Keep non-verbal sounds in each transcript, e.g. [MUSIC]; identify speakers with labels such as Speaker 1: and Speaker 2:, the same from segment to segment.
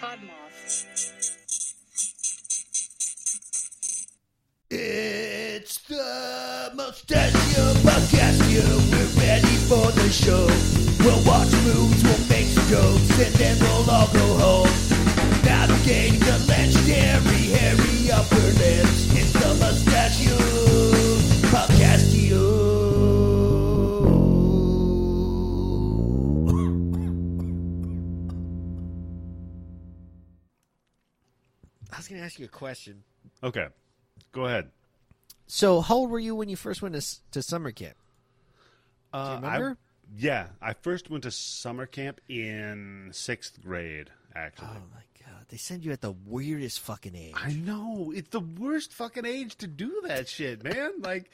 Speaker 1: Podmoth.
Speaker 2: It's the Moustachioed Podcastio. We're ready for the show. We'll watch movies, we'll make some jokes, and then we'll all go home. Navigating the legendary hairy upper lips.
Speaker 3: You a question.
Speaker 4: Okay, go ahead.
Speaker 3: So, how old were you when you first went to, to summer camp?
Speaker 4: Uh,
Speaker 3: remember?
Speaker 4: I, yeah, I first went to summer camp in sixth grade. Actually,
Speaker 3: Oh my god, they send you at the weirdest fucking age.
Speaker 4: I know it's the worst fucking age to do that shit, man. [LAUGHS] Like,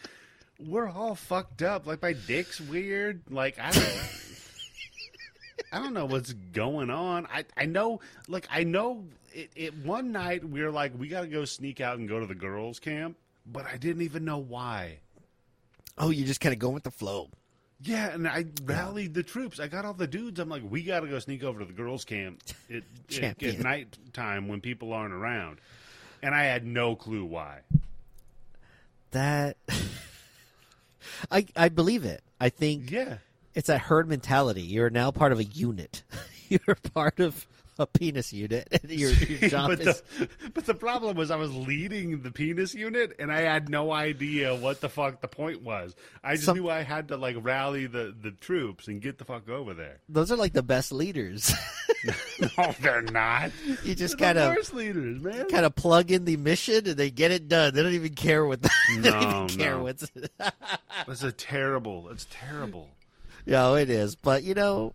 Speaker 4: we're all fucked up. Like, my dick's weird. Like, I don't. [LAUGHS] I don't know what's going on. I I know, like I know. It, it one night we were like, we got to go sneak out and go to the girls' camp, but I didn't even know why.
Speaker 3: Oh, you're just kind of going with the flow.
Speaker 4: Yeah, and I rallied the troops. I got all the dudes. I'm like, we got to go sneak over to the girls' camp [LAUGHS] at, at, at night time when people aren't around. And I had no clue why.
Speaker 3: That [LAUGHS] I I believe it. I think
Speaker 4: Yeah.
Speaker 3: it's a herd mentality. You're now part of a unit. [LAUGHS] You're part of [LAUGHS] a penis unit, [LAUGHS] your, your job
Speaker 4: but,
Speaker 3: is
Speaker 4: the, [LAUGHS] but the problem was I was leading the penis unit, and I had no idea what the fuck the point was. I just
Speaker 3: Some-
Speaker 4: knew I had to like rally the, the troops and get the fuck over there.
Speaker 3: those are like the best leaders.
Speaker 4: no, they're not.
Speaker 3: you just kind of
Speaker 4: leaders, man.
Speaker 3: kind of plug in the mission and they get it done. They don't even care what the, they don't even care
Speaker 4: no.
Speaker 3: what's
Speaker 4: That's a terrible. It's terrible.
Speaker 3: Yeah, it is. But you know,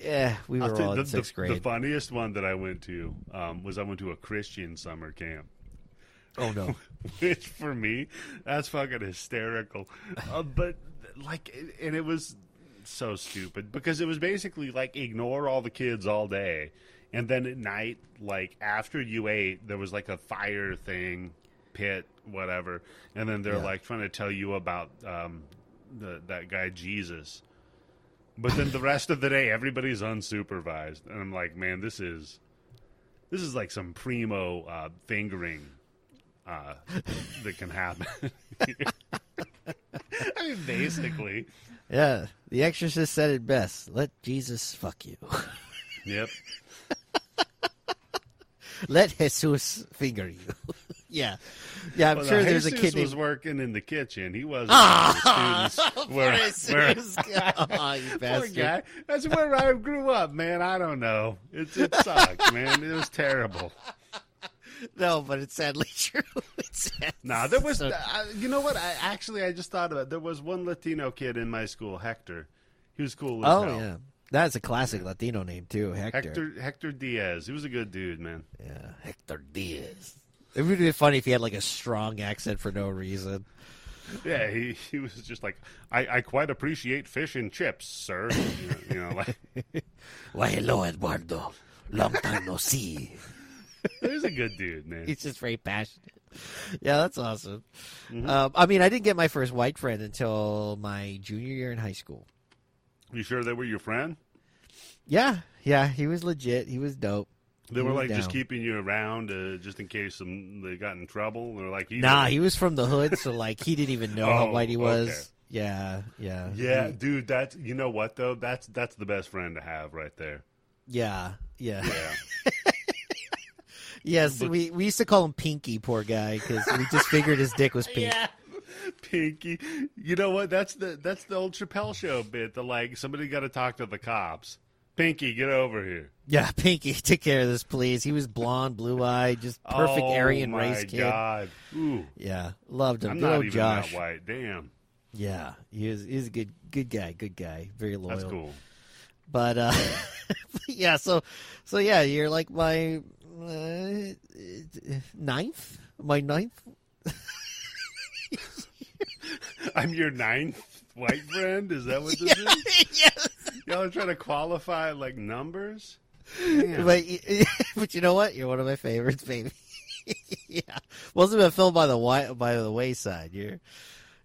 Speaker 3: yeah, we were
Speaker 4: tell you,
Speaker 3: all
Speaker 4: the,
Speaker 3: in sixth grade.
Speaker 4: the funniest one that I went to um, was I went to a Christian summer camp.
Speaker 3: oh no. [LAUGHS]
Speaker 4: which for me that's fucking hysterical uh, but like and it was so stupid because it was basically like ignore all the kids all day and then at night like after you ate there was like a fire thing pit whatever and then they're
Speaker 3: Yeah.
Speaker 4: like trying to tell you about um, the, that guy jesus but then the rest of the day everybody's unsupervised and i'm like man this is this is like some primo uh, fingering uh, that can happen. [LAUGHS] I mean, basically,
Speaker 3: Yeah, The Exorcist said it best. Let Jesus fuck you.
Speaker 4: yep. [LAUGHS]
Speaker 3: Let Jesus finger you. Yeah, yeah. I'm
Speaker 4: Well,
Speaker 3: sure there's a
Speaker 4: Jesus
Speaker 3: kid
Speaker 4: was
Speaker 3: named.
Speaker 4: working in the kitchen. He wasn't. The [LAUGHS] students [LAUGHS] [LAUGHS]
Speaker 3: Poor
Speaker 4: were, were,
Speaker 3: Oh,
Speaker 4: Poor guy. That's where I grew up, man. I don't know. It, it sucked, man. It was terrible.
Speaker 3: No, but it's sadly true. It's sad.
Speaker 4: Nah, there was.
Speaker 3: So-
Speaker 4: Uh, you know what? I actually I just thought about. it. There was one Latino kid in my school, Hector. He was cool
Speaker 3: oh
Speaker 4: hell.
Speaker 3: yeah, that's a classic Latino name too. Hector.
Speaker 4: Hector Hector Diaz. He was a good dude, man.
Speaker 3: Yeah, Hector Diaz. It would be funny if he had like a strong accent for no reason.
Speaker 4: Yeah, he, he was just like, I, I quite appreciate fish and chips, sir. You know, you know, like [LAUGHS]
Speaker 3: Why, hello, Eduardo. Long time no see.
Speaker 4: he's a good dude, man.
Speaker 3: He's just very passionate. Yeah, that's awesome. Um, I mean, I didn't get my first white friend until my junior year in high school.
Speaker 4: You sure they were your friend?
Speaker 3: Yeah, yeah, he was legit. He was dope.
Speaker 4: They were
Speaker 3: was
Speaker 4: like just keeping you around uh, just in case some, they got in trouble. They're like, he
Speaker 3: Nah,
Speaker 4: did
Speaker 3: he was from the hood, so like he didn't even know how
Speaker 4: Oh,
Speaker 3: white he was.
Speaker 4: okay.
Speaker 3: Yeah, yeah,
Speaker 4: yeah,
Speaker 3: He-
Speaker 4: dude. That's you know what though. That's that's the best friend to have right there.
Speaker 3: yeah, yeah.
Speaker 4: Yeah, [LAUGHS]
Speaker 3: yes, we we used to call him Pinky, poor guy, because we just figured his dick was pink. [LAUGHS]
Speaker 4: Pinky. You know what? That's the that's the old Chappelle show bit. The like somebody got to talk to the cops. Pinky, get over here.
Speaker 3: Yeah, [LAUGHS] Pinky, take care of this, please. He was blonde, blue eyed, just perfect
Speaker 4: oh,
Speaker 3: Aryan race kid.
Speaker 4: God. Ooh,
Speaker 3: Yeah, loved him.
Speaker 4: I'm
Speaker 3: Good
Speaker 4: not
Speaker 3: old
Speaker 4: even
Speaker 3: Josh.
Speaker 4: that white. Damn,
Speaker 3: Yeah, he is. He's a good, good guy. Good guy. Very loyal.
Speaker 4: that's cool.
Speaker 3: But uh, [LAUGHS] yeah, so so yeah, you're like my uh, ninth, my ninth. [LAUGHS]
Speaker 4: I'm your ninth white friend. Is that what [LAUGHS] this is?
Speaker 3: yes.
Speaker 4: Y'all are trying to qualify like numbers. Damn. [LAUGHS]
Speaker 3: But [LAUGHS] but you know what? You're one of my favorites, baby. yeah, wasn't a film by the by the wayside. You're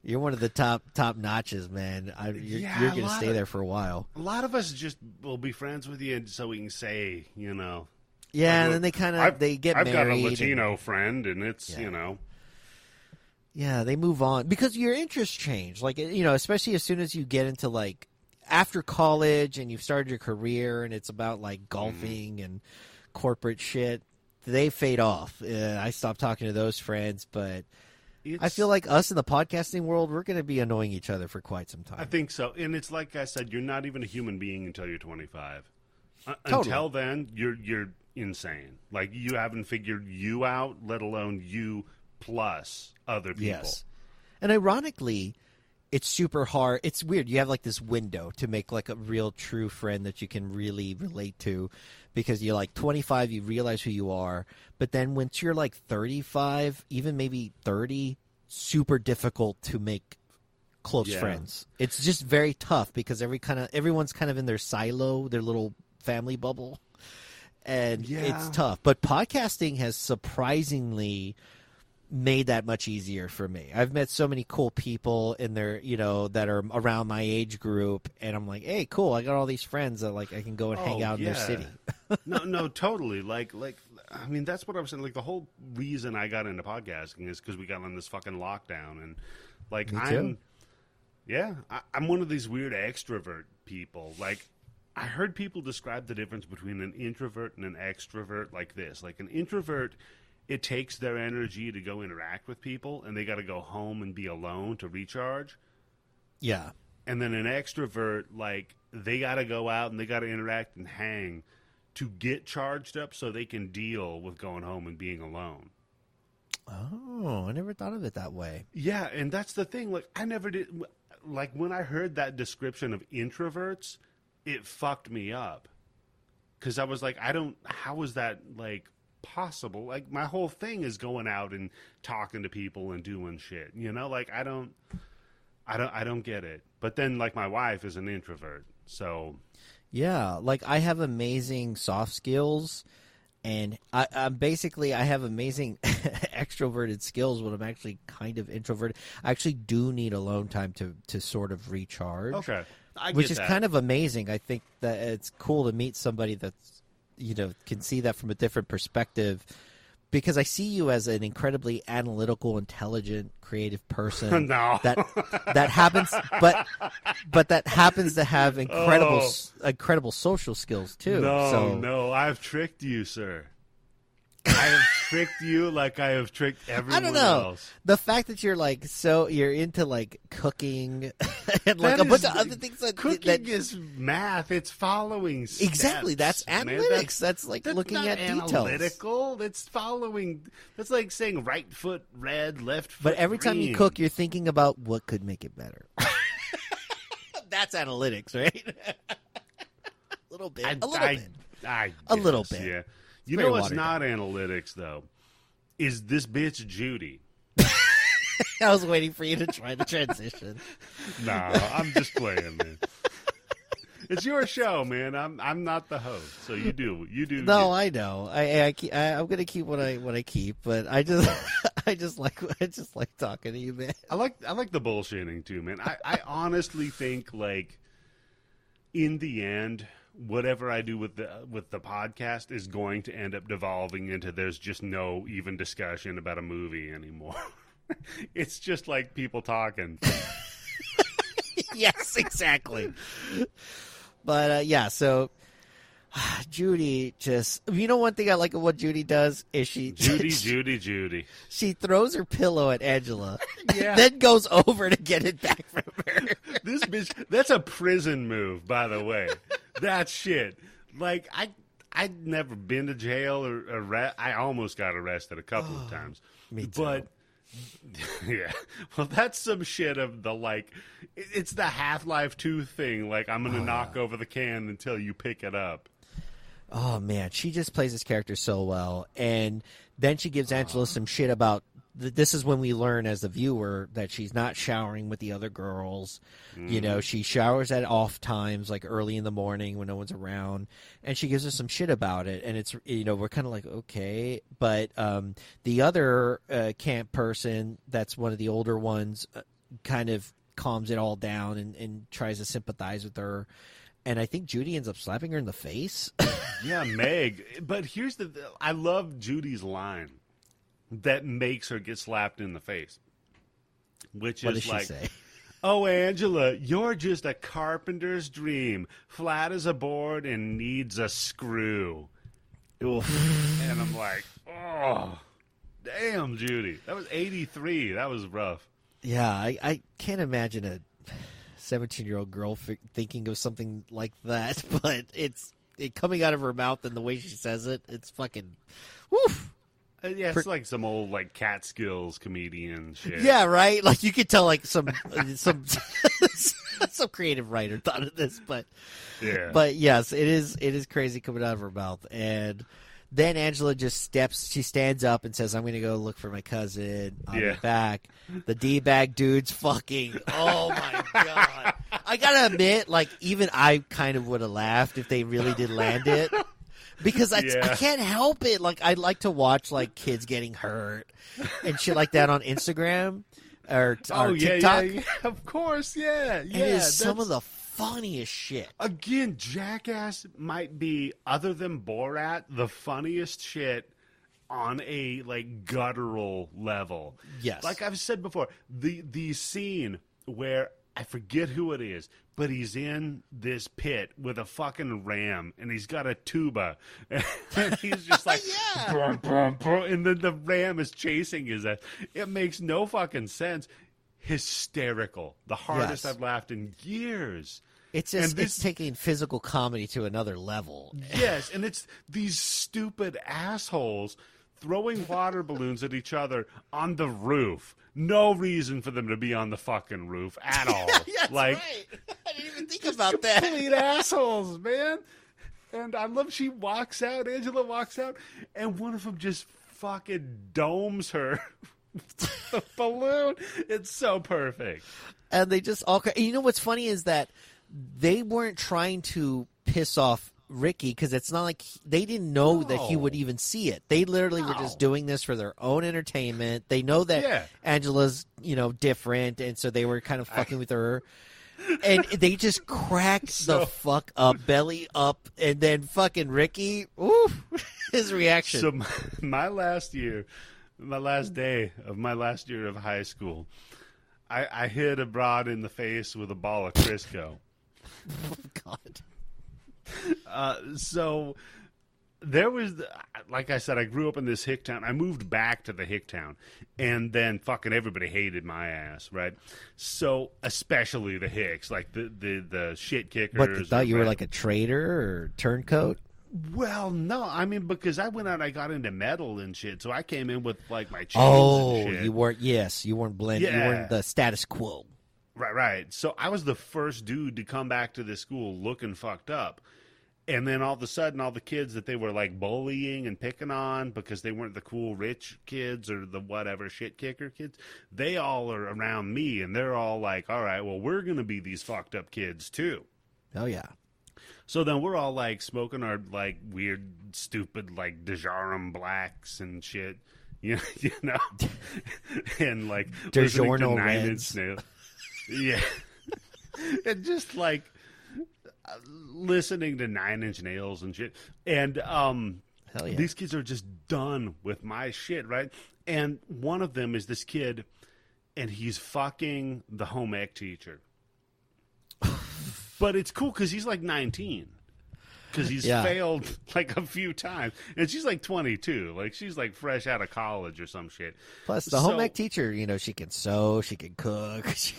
Speaker 3: you're one of the top top notches, man. I, you're,
Speaker 4: Yeah,
Speaker 3: you're gonna stay
Speaker 4: of-
Speaker 3: there for a while.
Speaker 4: A lot of us just will be friends with you, so we can say, you know,
Speaker 3: Yeah,
Speaker 4: Like,
Speaker 3: and then they kind of they get
Speaker 4: I've got a
Speaker 3: married. and-
Speaker 4: Latino friend, and it's
Speaker 3: Yeah.
Speaker 4: you know,
Speaker 3: Yeah, they move on because your interests change. Like you know, especially as soon as you get into like after college and you've started your career and it's about like golfing and corporate shit, they fade off. Uh, I stopped talking to those friends, but I feel like us in the podcasting world, we're going to be annoying each other for quite some time.
Speaker 4: I think so. And it's like I said, you're not even a human being until you're 25. Uh,
Speaker 3: Totally.
Speaker 4: Until then, you're you're insane. Like you haven't figured you out, let alone you plus other people.
Speaker 3: Yes. And ironically, it's super hard. It's weird. You have like this window to make like a real true friend that you can really relate to because you're like 25, you realize who you are. But then once you're like 35, even maybe 30, super difficult to make close
Speaker 4: Yeah.
Speaker 3: friends. It's just very tough because every kind of everyone's kind of in their silo, their little family bubble. And
Speaker 4: Yeah.
Speaker 3: it's tough. But podcasting has surprisingly made that much easier for me. I've met so many cool people in there, you know, that are around my age group, and I'm like, hey, cool, I got all these friends that like I can go and hang
Speaker 4: Oh,
Speaker 3: out in their city. [LAUGHS]
Speaker 4: no, no, [LAUGHS] totally. Like, like, I mean, that's what I was saying. Like, the whole reason I got into podcasting is because we got on this fucking lockdown, and like, I'm, yeah, I, I'm one of these weird extrovert people. Like, I heard people describe the difference between an introvert and an extrovert like this. Like, an introvert. It takes their energy to go interact with people, and they got to go home and be alone to recharge.
Speaker 3: Yeah,
Speaker 4: and then an extrovert like they got to go out and they got to interact and hang to get charged up so they can deal with going home and being alone.
Speaker 3: Oh, I never thought of it that way.
Speaker 4: yeah and that's the thing like i never did like when i heard that description of introverts it fucked me up. Because i was like i don't how is that like possible like my whole thing is going out and talking to people and doing shit you know like i don't i don't i don't get it but then like my wife is an introvert so
Speaker 3: Yeah, like I have amazing soft skills, and I, I'm basically I have amazing [LAUGHS] extroverted skills, but I'm actually kind of introverted. I actually do need alone time to to sort of recharge.
Speaker 4: Okay.
Speaker 3: Which is
Speaker 4: that.
Speaker 3: kind of amazing. I think that it's cool to meet somebody that's you know can see that from a different perspective. Because I see you as an incredibly analytical, intelligent, creative person. [LAUGHS]
Speaker 4: No.
Speaker 3: that that happens, but but that happens to have incredible,
Speaker 4: Oh.
Speaker 3: incredible social skills too.
Speaker 4: No,
Speaker 3: so,
Speaker 4: no, I've tricked you, sir. I have tricked you like I have tricked everyone
Speaker 3: I don't know.
Speaker 4: else.
Speaker 3: The fact that you're like so you're into like cooking [LAUGHS] and like
Speaker 4: That
Speaker 3: a bunch
Speaker 4: is-
Speaker 3: of other things that,
Speaker 4: Cooking
Speaker 3: that
Speaker 4: is math. It's following steps,
Speaker 3: exactly that's
Speaker 4: man.
Speaker 3: analytics. That's, like
Speaker 4: that's
Speaker 3: looking
Speaker 4: not
Speaker 3: at details.
Speaker 4: analytical. That's following. That's like saying right foot red, left foot.
Speaker 3: But every time you
Speaker 4: green.
Speaker 3: cook, you're thinking about what could make it better. [LAUGHS] That's analytics, right? [LAUGHS] a little bit.
Speaker 4: I,
Speaker 3: a little
Speaker 4: I,
Speaker 3: bit.
Speaker 4: I
Speaker 3: A little
Speaker 4: guess,
Speaker 3: bit.
Speaker 4: Yeah. You know what's not analytics though? Is this bitch Judy? [LAUGHS]
Speaker 3: I was waiting for you to try the transition. [LAUGHS]
Speaker 4: Nah, I'm just playing, man. It's your show, man. I'm I'm not the host, so you do you do.
Speaker 3: No,
Speaker 4: you.
Speaker 3: I know. I, I, keep, I I'm gonna keep what I what I keep, but I just [LAUGHS] I just like I just like talking to you, man.
Speaker 4: I like I like the bullshitting too, man. I, I honestly think like in the end, whatever I do with the with the podcast is going to end up devolving into there's just no even discussion about a movie anymore. [LAUGHS] it's just like people talking. [LAUGHS]
Speaker 3: yes, exactly. But uh, yeah, so [SIGHS] Judy just you know one thing I like of what Judy does is she
Speaker 4: Judy, [LAUGHS]
Speaker 3: she,
Speaker 4: Judy, Judy.
Speaker 3: she throws her pillow at Angela, [LAUGHS]
Speaker 4: Yeah.
Speaker 3: then goes over to get it back from her. [LAUGHS]
Speaker 4: This bitch that's a prison move, by the way. That shit. Like I I'd never been to jail or arrest I almost got arrested a couple of oh, times.
Speaker 3: me too.
Speaker 4: But yeah. Well, that's some shit of the like it's the Half-Life 2 thing like I'm going to oh, knock over the can until you pick it up.
Speaker 3: Oh man, she just plays this character so well, and then she gives Angela some shit about. th- This is when we learn as the viewer that she's not showering with the other girls. You know, she showers at off times, like early in the morning when no one's around, and she gives us some shit about it. And it's you know we're kind of like okay, but um, the other uh, camp person, that's one of the older ones, uh, kind of calms it all down and, and tries to sympathize with her and I think Judy ends up slapping her in the face. [LAUGHS]
Speaker 4: Yeah, Meg. But here's the I love Judy's line that makes her get slapped in the face. Which
Speaker 3: what
Speaker 4: is like
Speaker 3: say? [LAUGHS]
Speaker 4: Oh, Angela, you're just a carpenter's dream, flat as a board and needs a screw. [LAUGHS] And I'm like, oh, damn, Judy. That was 83. That was rough.
Speaker 3: Yeah, I, I can't imagine a 17 year old girl fi- thinking of something like that, [LAUGHS] but it's it coming out of her mouth and the way she says it, it's fucking. Woof.
Speaker 4: Uh, yeah, it's
Speaker 3: Per-
Speaker 4: like some old like Catskills comedian shit.
Speaker 3: Yeah, right. Like you could tell, like some some [LAUGHS] some creative writer thought of this, but
Speaker 4: yeah.
Speaker 3: but yes, it is it is crazy coming out of her mouth. And then Angela just steps, she stands up and says, "I'm going to go look for my cousin. I'll
Speaker 4: Yeah.
Speaker 3: back." The d bag dude's fucking. Oh my [LAUGHS] god! I gotta admit, like even I kind of would have laughed if they really did land it. Because I, I can't help it. Like I like to watch like kids getting hurt and shit like that on Instagram or, oh, or
Speaker 4: oh yeah,
Speaker 3: TikTok.
Speaker 4: yeah, yeah, of course, yeah, yeah.
Speaker 3: is some of the funniest shit.
Speaker 4: Again, Jackass might be, other than Borat, the funniest shit on a like guttural level.
Speaker 3: Yes.
Speaker 4: Like I've said before, the the scene where I forget who it is, but he's in this pit with a fucking ram and he's got a tuba [LAUGHS] and he's just like [LAUGHS]
Speaker 3: Yeah.
Speaker 4: "Brum, brum, brum," and then the ram is chasing his ass. It makes no fucking sense. Hysterical. The hardest
Speaker 3: Yes.
Speaker 4: I've laughed in years.
Speaker 3: It's just
Speaker 4: this,
Speaker 3: it's taking physical comedy to another level.
Speaker 4: Yes, and it's these stupid assholes throwing water balloons at each other on the roof. No reason for them to be on the fucking roof at [LAUGHS] all. like [LAUGHS]
Speaker 3: I didn't even think about that.
Speaker 4: complete assholes, man. And I love she walks out, Angela walks out, and one of them just fucking domes her. [LAUGHS] the balloon. It's so perfect.
Speaker 3: And they just all. You know what's funny is that they weren't trying to piss off Ricky because it's not like he- they didn't know that he would even see it. They literally were just doing this for their own entertainment. They know that
Speaker 4: Yeah.
Speaker 3: Angela's you know different, and so they were kind of fucking with her. And they just [LAUGHS] cracked
Speaker 4: So-
Speaker 3: the fuck up, belly up, and then fucking Ricky, oof, [LAUGHS] his reaction.
Speaker 4: So my, my last year, my last day of my last year of high school, I, I hit a broad in the face with a ball of Crisco. [LAUGHS]
Speaker 3: God. [LAUGHS]
Speaker 4: Uh, so there was, the, like I said, I grew up in this hick town. I moved back to the hick town, and then fucking everybody hated my ass, right? So especially the hicks, like the the the shit kickers.
Speaker 3: What they thought you were like a traitor or turncoat?
Speaker 4: Well, no, I mean because I went out, I got into metal and shit, so I came in with like my chains
Speaker 3: Oh,
Speaker 4: and shit.
Speaker 3: you weren't. Yes, you weren't blended. You
Speaker 4: Yeah.
Speaker 3: weren't the status quo.
Speaker 4: Right, right. So I was the first dude to come back to this school looking fucked up. And then all of a sudden, all the kids that they were like bullying and picking on because they weren't the cool rich kids or the whatever shit kicker kids, they all are around me and they're all like, all right, well, we're going to be these fucked up kids too.
Speaker 3: Oh yeah.
Speaker 4: So then we're all like smoking our like weird, stupid, like Djarum blacks and shit. You, [LAUGHS] you know, [LAUGHS] and like
Speaker 3: DiGiorno
Speaker 4: Nine
Speaker 3: Reds.
Speaker 4: Inch Nails. Yeah, [LAUGHS] and just like listening to Nine Inch Nails and shit. And um,
Speaker 3: yeah.
Speaker 4: these kids are just done with my shit, right? And one of them is this kid, and he's fucking the home ec teacher. but it's cool because he's like 19. Because he's
Speaker 3: Yeah.
Speaker 4: failed like a few times. And she's like 22. Like she's like fresh out of college or some shit.
Speaker 3: Plus, the home ec teacher, you know, she can sew, she can cook. [LAUGHS] She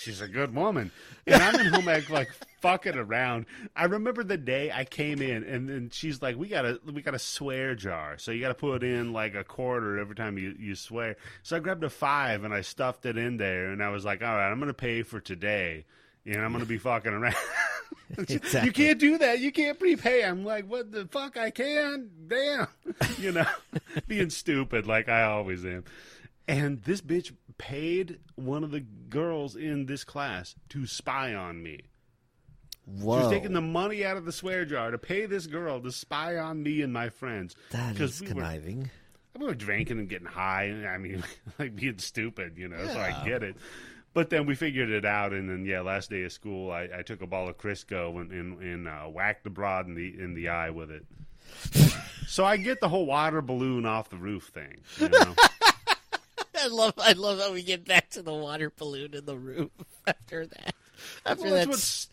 Speaker 4: She's a good woman. And I'm in home ec like [LAUGHS] fucking around. I remember the day I came in and then she's like, We got a we got a swear jar. So you gotta put in like a quarter every time you, you swear. So I grabbed a five and I stuffed it in there and I was like, All right, I'm gonna pay for today. And I'm gonna be fucking around. [LAUGHS]
Speaker 3: Exactly.
Speaker 4: You can't do that. You can't prepay. I'm like, what the fuck? I can. Damn. [LAUGHS] You know, being stupid like I always am. And this bitch paid one of the girls in this class to spy on me.
Speaker 3: Whoa.
Speaker 4: She was taking the money out of the swear jar to pay this girl to spy on me and my friends.
Speaker 3: That is
Speaker 4: we were-
Speaker 3: conniving.
Speaker 4: we were drinking and getting high. and I mean, [LAUGHS] like being stupid, you know. So I get it. But then we figured it out, and then yeah, last day of school, I, I took a ball of Crisco and and, and uh, whacked the broad in the in the eye with it. [LAUGHS] so I get the whole water balloon off the roof thing. You [LAUGHS] know?
Speaker 3: I love I love how we get back to the water balloon in the roof [LAUGHS] after that. After
Speaker 4: Well, that's
Speaker 3: that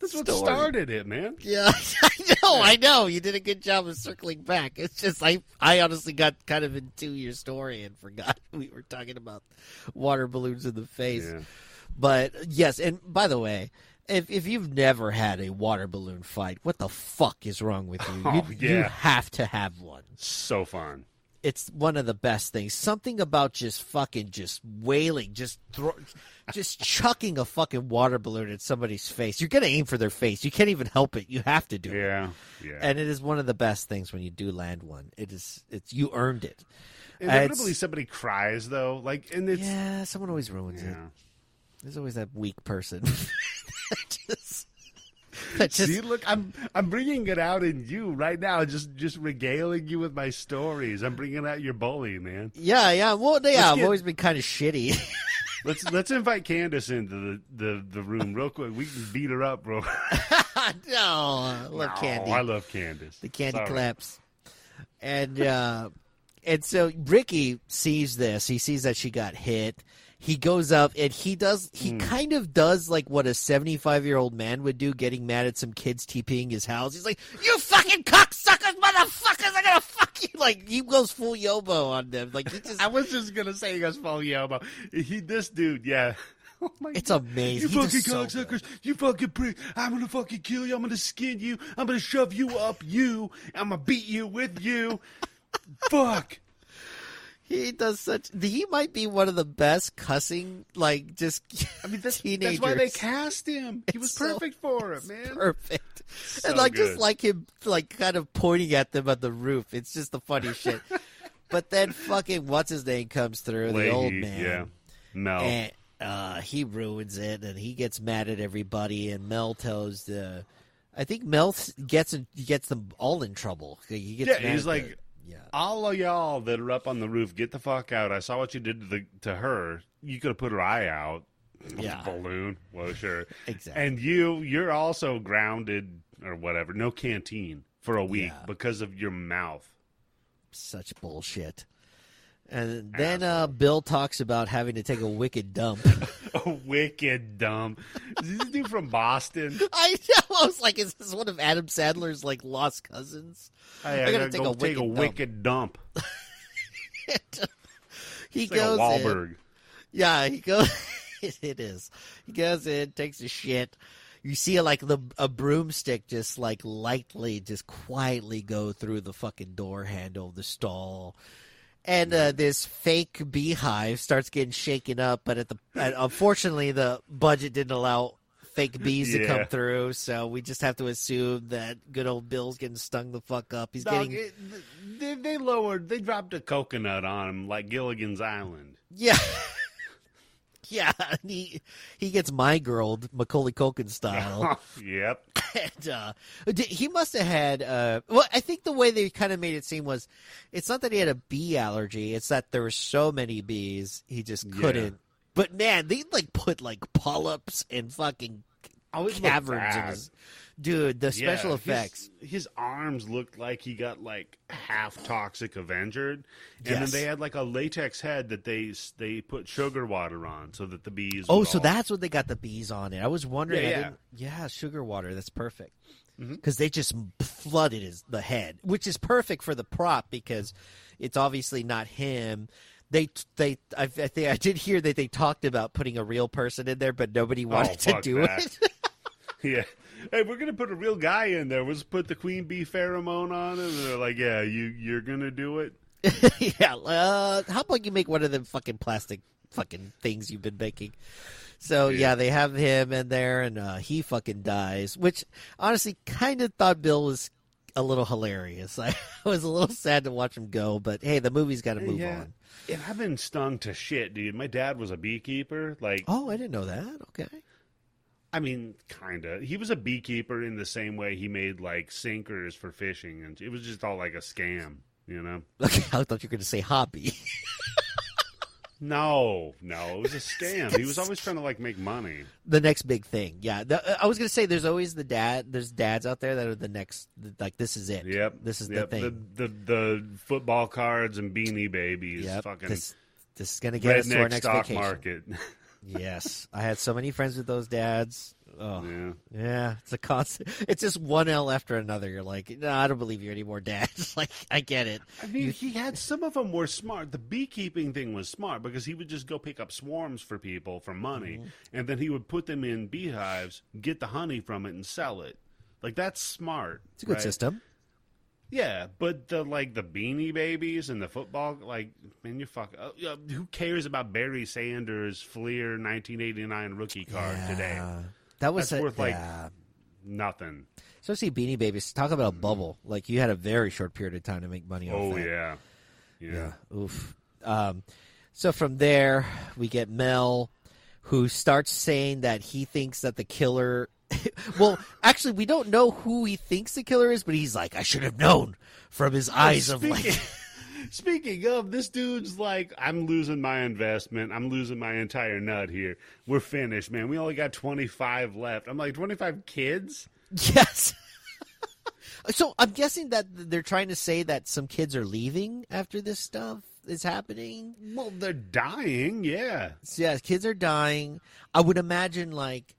Speaker 4: that's what started it, man.
Speaker 3: Yeah, [LAUGHS] I know, I know. You did a good job of circling back. It's just I I honestly got kind of into your story and forgot [LAUGHS] we were talking about water balloons in the face.
Speaker 4: Yeah.
Speaker 3: But yes, and by the way, if if you've never had a water balloon fight, what the fuck is wrong with you?
Speaker 4: Oh,
Speaker 3: you, you have to have one.
Speaker 4: So fun.
Speaker 3: It's one of the best things. Something about just fucking just wailing, just throw, just chucking a fucking water balloon at somebody's face. You're gonna aim for their face. You can't even help it. You have to do it.
Speaker 4: Yeah, yeah.
Speaker 3: And it is one of the best things when you do land one. It is it's you earned it.
Speaker 4: Inevitably,
Speaker 3: it's-
Speaker 4: somebody cries though. Like, and it's
Speaker 3: Yeah, someone always ruins it. There's always that weak person. [LAUGHS] just, [LAUGHS] just
Speaker 4: See, look, I'm I'm bringing it out in you right now. Just just regaling you with my stories. I'm bringing out your bully, man.
Speaker 3: yeah, yeah. Well, yeah, I've
Speaker 4: get-
Speaker 3: always been kind of shitty. [LAUGHS]
Speaker 4: Let's let's invite Candace into the, the, the room real quick. We can beat her up, bro. [LAUGHS]
Speaker 3: no, I love
Speaker 4: No,
Speaker 3: candy.
Speaker 4: I love Candace.
Speaker 3: the candy
Speaker 4: Sorry.
Speaker 3: claps. And uh and so Ricky sees this. He sees that she got hit. He goes up and he does he
Speaker 4: Hmm.
Speaker 3: kind of does like what a 75-year-old man would do getting mad at some kids TPing his house. He's like, "You fucking cocksuckers, motherfuckers, I'm going to fuck you." Like he goes full yobo on them. Like he just [LAUGHS]
Speaker 4: I was just gonna say he goes full Yobo. He this dude, yeah. [LAUGHS] Oh
Speaker 3: It's
Speaker 4: God.
Speaker 3: amazing.
Speaker 4: You fucking
Speaker 3: does so
Speaker 4: cocksuckers! You fucking prick! I'm gonna fucking kill you! I'm gonna skin you! I'm gonna shove you up you! I'm gonna beat you with you! [LAUGHS] Fuck!
Speaker 3: He does such he might be one of the best cussing like just
Speaker 4: I mean, that's,
Speaker 3: teenagers.
Speaker 4: that's why they cast him. He was
Speaker 3: It's so-
Speaker 4: perfect for it, man.
Speaker 3: perfect.
Speaker 4: So
Speaker 3: and like just like him like kind of pointing at them on the roof. It's just the funny shit. [LAUGHS] But then fucking what's his name comes through, the old man.
Speaker 4: yeah. Mel.
Speaker 3: And uh, he ruins it and he gets mad at everybody and Mel tells the I think Mel gets gets them all in trouble. He gets
Speaker 4: Yeah, he's
Speaker 3: at
Speaker 4: like, all of y'all that are up on the roof, get the fuck out. I saw what you did to the to her. You could have put her eye out.
Speaker 3: Yeah.
Speaker 4: Balloon. Well, sure. [LAUGHS]
Speaker 3: Exactly.
Speaker 4: And you, you're also grounded or whatever. No canteen for a week
Speaker 3: Yeah.
Speaker 4: because of your mouth.
Speaker 3: Such bullshit. And then uh, Bill talks about having to take a wicked dump. [LAUGHS]
Speaker 4: A wicked dump. Is this dude from Boston? [LAUGHS]
Speaker 3: I know. I was like, is this one of Adam Sandler's like lost cousins?
Speaker 4: Hey,
Speaker 3: I
Speaker 4: I,
Speaker 3: gotta
Speaker 4: gotta
Speaker 3: take
Speaker 4: go
Speaker 3: a
Speaker 4: take a
Speaker 3: wicked
Speaker 4: wicked dump. [LAUGHS]
Speaker 3: he
Speaker 4: It's like
Speaker 3: goes in.
Speaker 4: Wahlberg.
Speaker 3: Yeah, he goes. it is. He goes in, takes a shit. You see, like the a broomstick just like lightly, just quietly go through the fucking door handle of the stall, and uh, this fake beehive starts getting shaken up. But at the unfortunately, the budget didn't allow fake bees to come through, so we just have to assume that good old Bill's getting stung the fuck up. He's
Speaker 4: Dog,
Speaker 3: getting
Speaker 4: it, they, they lowered, they dropped a coconut on him like Gilligan's Island.
Speaker 3: Yeah. [LAUGHS] [LAUGHS] yeah, and he he gets my girl Macaulay Culkin style. [LAUGHS]
Speaker 4: yep.
Speaker 3: and, uh, he must have had. Uh, well, I think the way they kind of made it seem was, it's not that he had a bee allergy; it's that there were so many bees he just couldn't. But man, they like put like polyps and fucking
Speaker 4: Oh,
Speaker 3: caverns in his. Dude, the special
Speaker 4: Yeah,
Speaker 3: effects.
Speaker 4: His, his arms looked like he got like half toxic Avenger, and
Speaker 3: Yes.
Speaker 4: then they had like a latex head that they they put sugar water on so that the bees.
Speaker 3: Oh, so
Speaker 4: all-
Speaker 3: that's what they got the bees on it. I was wondering.
Speaker 4: Yeah, yeah.
Speaker 3: yeah, sugar water. That's perfect.
Speaker 4: Mm-hmm.
Speaker 3: Because they just flooded his the head, which is perfect for the prop because it's obviously not him. They they I, I think I did hear that they talked about putting a real person in there, but nobody oh, wanted to do
Speaker 4: that.
Speaker 3: it. [LAUGHS]
Speaker 4: yeah. Hey, we're gonna put a real guy in there. We'll just put the queen bee pheromone on him. And they're like, yeah, you you're gonna do it. [LAUGHS]
Speaker 3: yeah, uh, how about you make one of them fucking plastic fucking things you've been making? So yeah,
Speaker 4: Yeah.
Speaker 3: they have him in there, and uh, he fucking dies. Which honestly, kind of thought Bill was a little hilarious. [LAUGHS] I was a little sad to watch him go, but hey, the movie's got to move
Speaker 4: yeah.
Speaker 3: on.
Speaker 4: And I've been stung to shit, dude. My dad was a beekeeper. Like,
Speaker 3: Oh, I didn't know that. Okay.
Speaker 4: I mean, kinda. He was a beekeeper in the same way he made like sinkers for fishing, and it was just all like a scam, you know. [LAUGHS]
Speaker 3: Okay, I thought you were going to say hobby. [LAUGHS]
Speaker 4: No, no, it was a scam. he was always trying to like make money.
Speaker 3: the next big thing. Yeah, the, uh, I was gonna say there's always the dad. There's dads out there that are the next. Like this is it.
Speaker 4: Yep,
Speaker 3: This is
Speaker 4: yep.
Speaker 3: the thing.
Speaker 4: The, the the football cards and beanie babies.
Speaker 3: yep.
Speaker 4: Fucking
Speaker 3: This this is gonna get us to our next
Speaker 4: stock
Speaker 3: vacation.
Speaker 4: market. [LAUGHS]
Speaker 3: Yes, I had so many friends with those dads. Oh,
Speaker 4: yeah.
Speaker 3: yeah, it's a constant. It's just one L after another. You're like, no, I don't believe you anymore, Dad. [LAUGHS] like, I get it.
Speaker 4: I mean, he had some of them were smart. The beekeeping thing was smart because he would just go pick up swarms for people for money,
Speaker 3: Mm-hmm.
Speaker 4: and then he would put them in beehives, get the honey from it, and sell it. Like that's smart.
Speaker 3: It's a good
Speaker 4: right?
Speaker 3: system.
Speaker 4: Yeah, but the like the beanie babies and the football, like man, you fuck. Uh, who cares about Barry Sanders' Fleer 1989 rookie card today?
Speaker 3: That was
Speaker 4: That's
Speaker 3: a-
Speaker 4: worth, like, nothing.
Speaker 3: So see Beanie Babies. Talk about a bubble. Like you had a very short period of time to make money off
Speaker 4: Oh
Speaker 3: that.
Speaker 4: yeah, yeah.
Speaker 3: Oof. Um, so from there, we get Mel, who starts saying that he thinks that the killer. [LAUGHS] well, actually, we don't know who he thinks the killer is, but he's like, I should have known from his eyes of
Speaker 4: speaking,
Speaker 3: like. [LAUGHS]
Speaker 4: speaking of, this dude's like, I'm losing my investment. I'm losing my entire nut here. We're finished, man. We only got 25 left. I'm like, 25 kids? [LAUGHS]
Speaker 3: Yes. so I'm guessing that they're trying to say that some kids are leaving after this stuff is happening.
Speaker 4: Well, they're dying, yeah.
Speaker 3: So, yeah, kids are dying. I would imagine like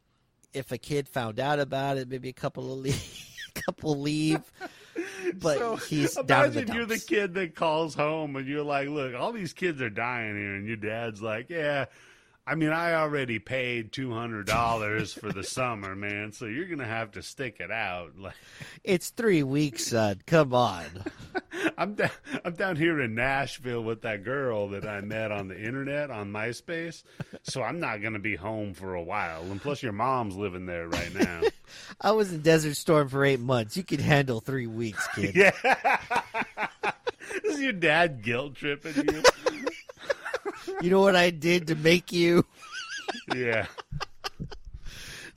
Speaker 3: if a kid found out about it, maybe a couple of leave, [LAUGHS] couple leave. But
Speaker 4: so
Speaker 3: he's down in the
Speaker 4: imagine you're the kid that calls home and you're like, look, all these kids are dying here. And your dad's like, yeah. I mean, I already paid two hundred dollars for the summer, man. So you're gonna have to stick it out. Like, [LAUGHS]
Speaker 3: It's three weeks, son. Come on. [LAUGHS]
Speaker 4: I'm down, I'm down here in Nashville with that girl that I met on the internet on MySpace. So I'm not going to be home for a while. And plus, your mom's living there right now. [LAUGHS]
Speaker 3: I was in Desert Storm for eight months. You can handle three weeks, kid.
Speaker 4: yeah. Is your dad guilt tripping you? [LAUGHS]
Speaker 3: You know what I did to make you?
Speaker 4: Yeah. [LAUGHS]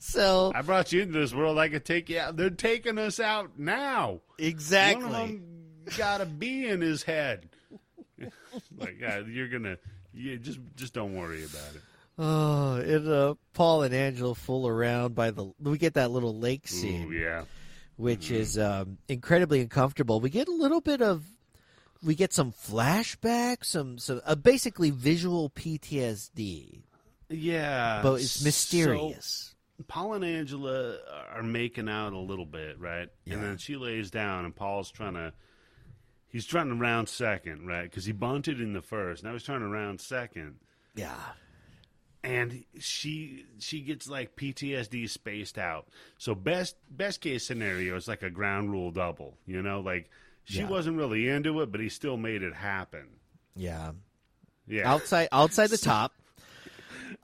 Speaker 3: So
Speaker 4: I brought you into this world. I could take you out. They're taking us out now.
Speaker 3: exactly.
Speaker 4: One of them got a bee in his head. [LAUGHS] like, yeah, you're gonna. You just, just don't worry about it.
Speaker 3: Oh, and uh, Paul and Angela fool around by the. We get that little lake scene.
Speaker 4: Ooh, yeah.
Speaker 3: which is um, incredibly uncomfortable. We get a little bit of, we get some flashbacks, some some uh, basically visual PTSD,
Speaker 4: Yeah.
Speaker 3: but it's
Speaker 4: so-
Speaker 3: mysterious.
Speaker 4: Paul and Angela are making out a little bit, right?
Speaker 3: Yeah.
Speaker 4: And then she lays down, and Paul's trying to. He's trying to round second, right? Because he bunted in the first. Now he's trying to round second,
Speaker 3: yeah,
Speaker 4: and she she gets like PTSD spaced out. So best best case scenario is like a ground rule double. You know, like she
Speaker 3: Yeah.
Speaker 4: wasn't really into it, but he still made it happen.
Speaker 3: yeah.
Speaker 4: Yeah,
Speaker 3: Outside, outside the [LAUGHS] top,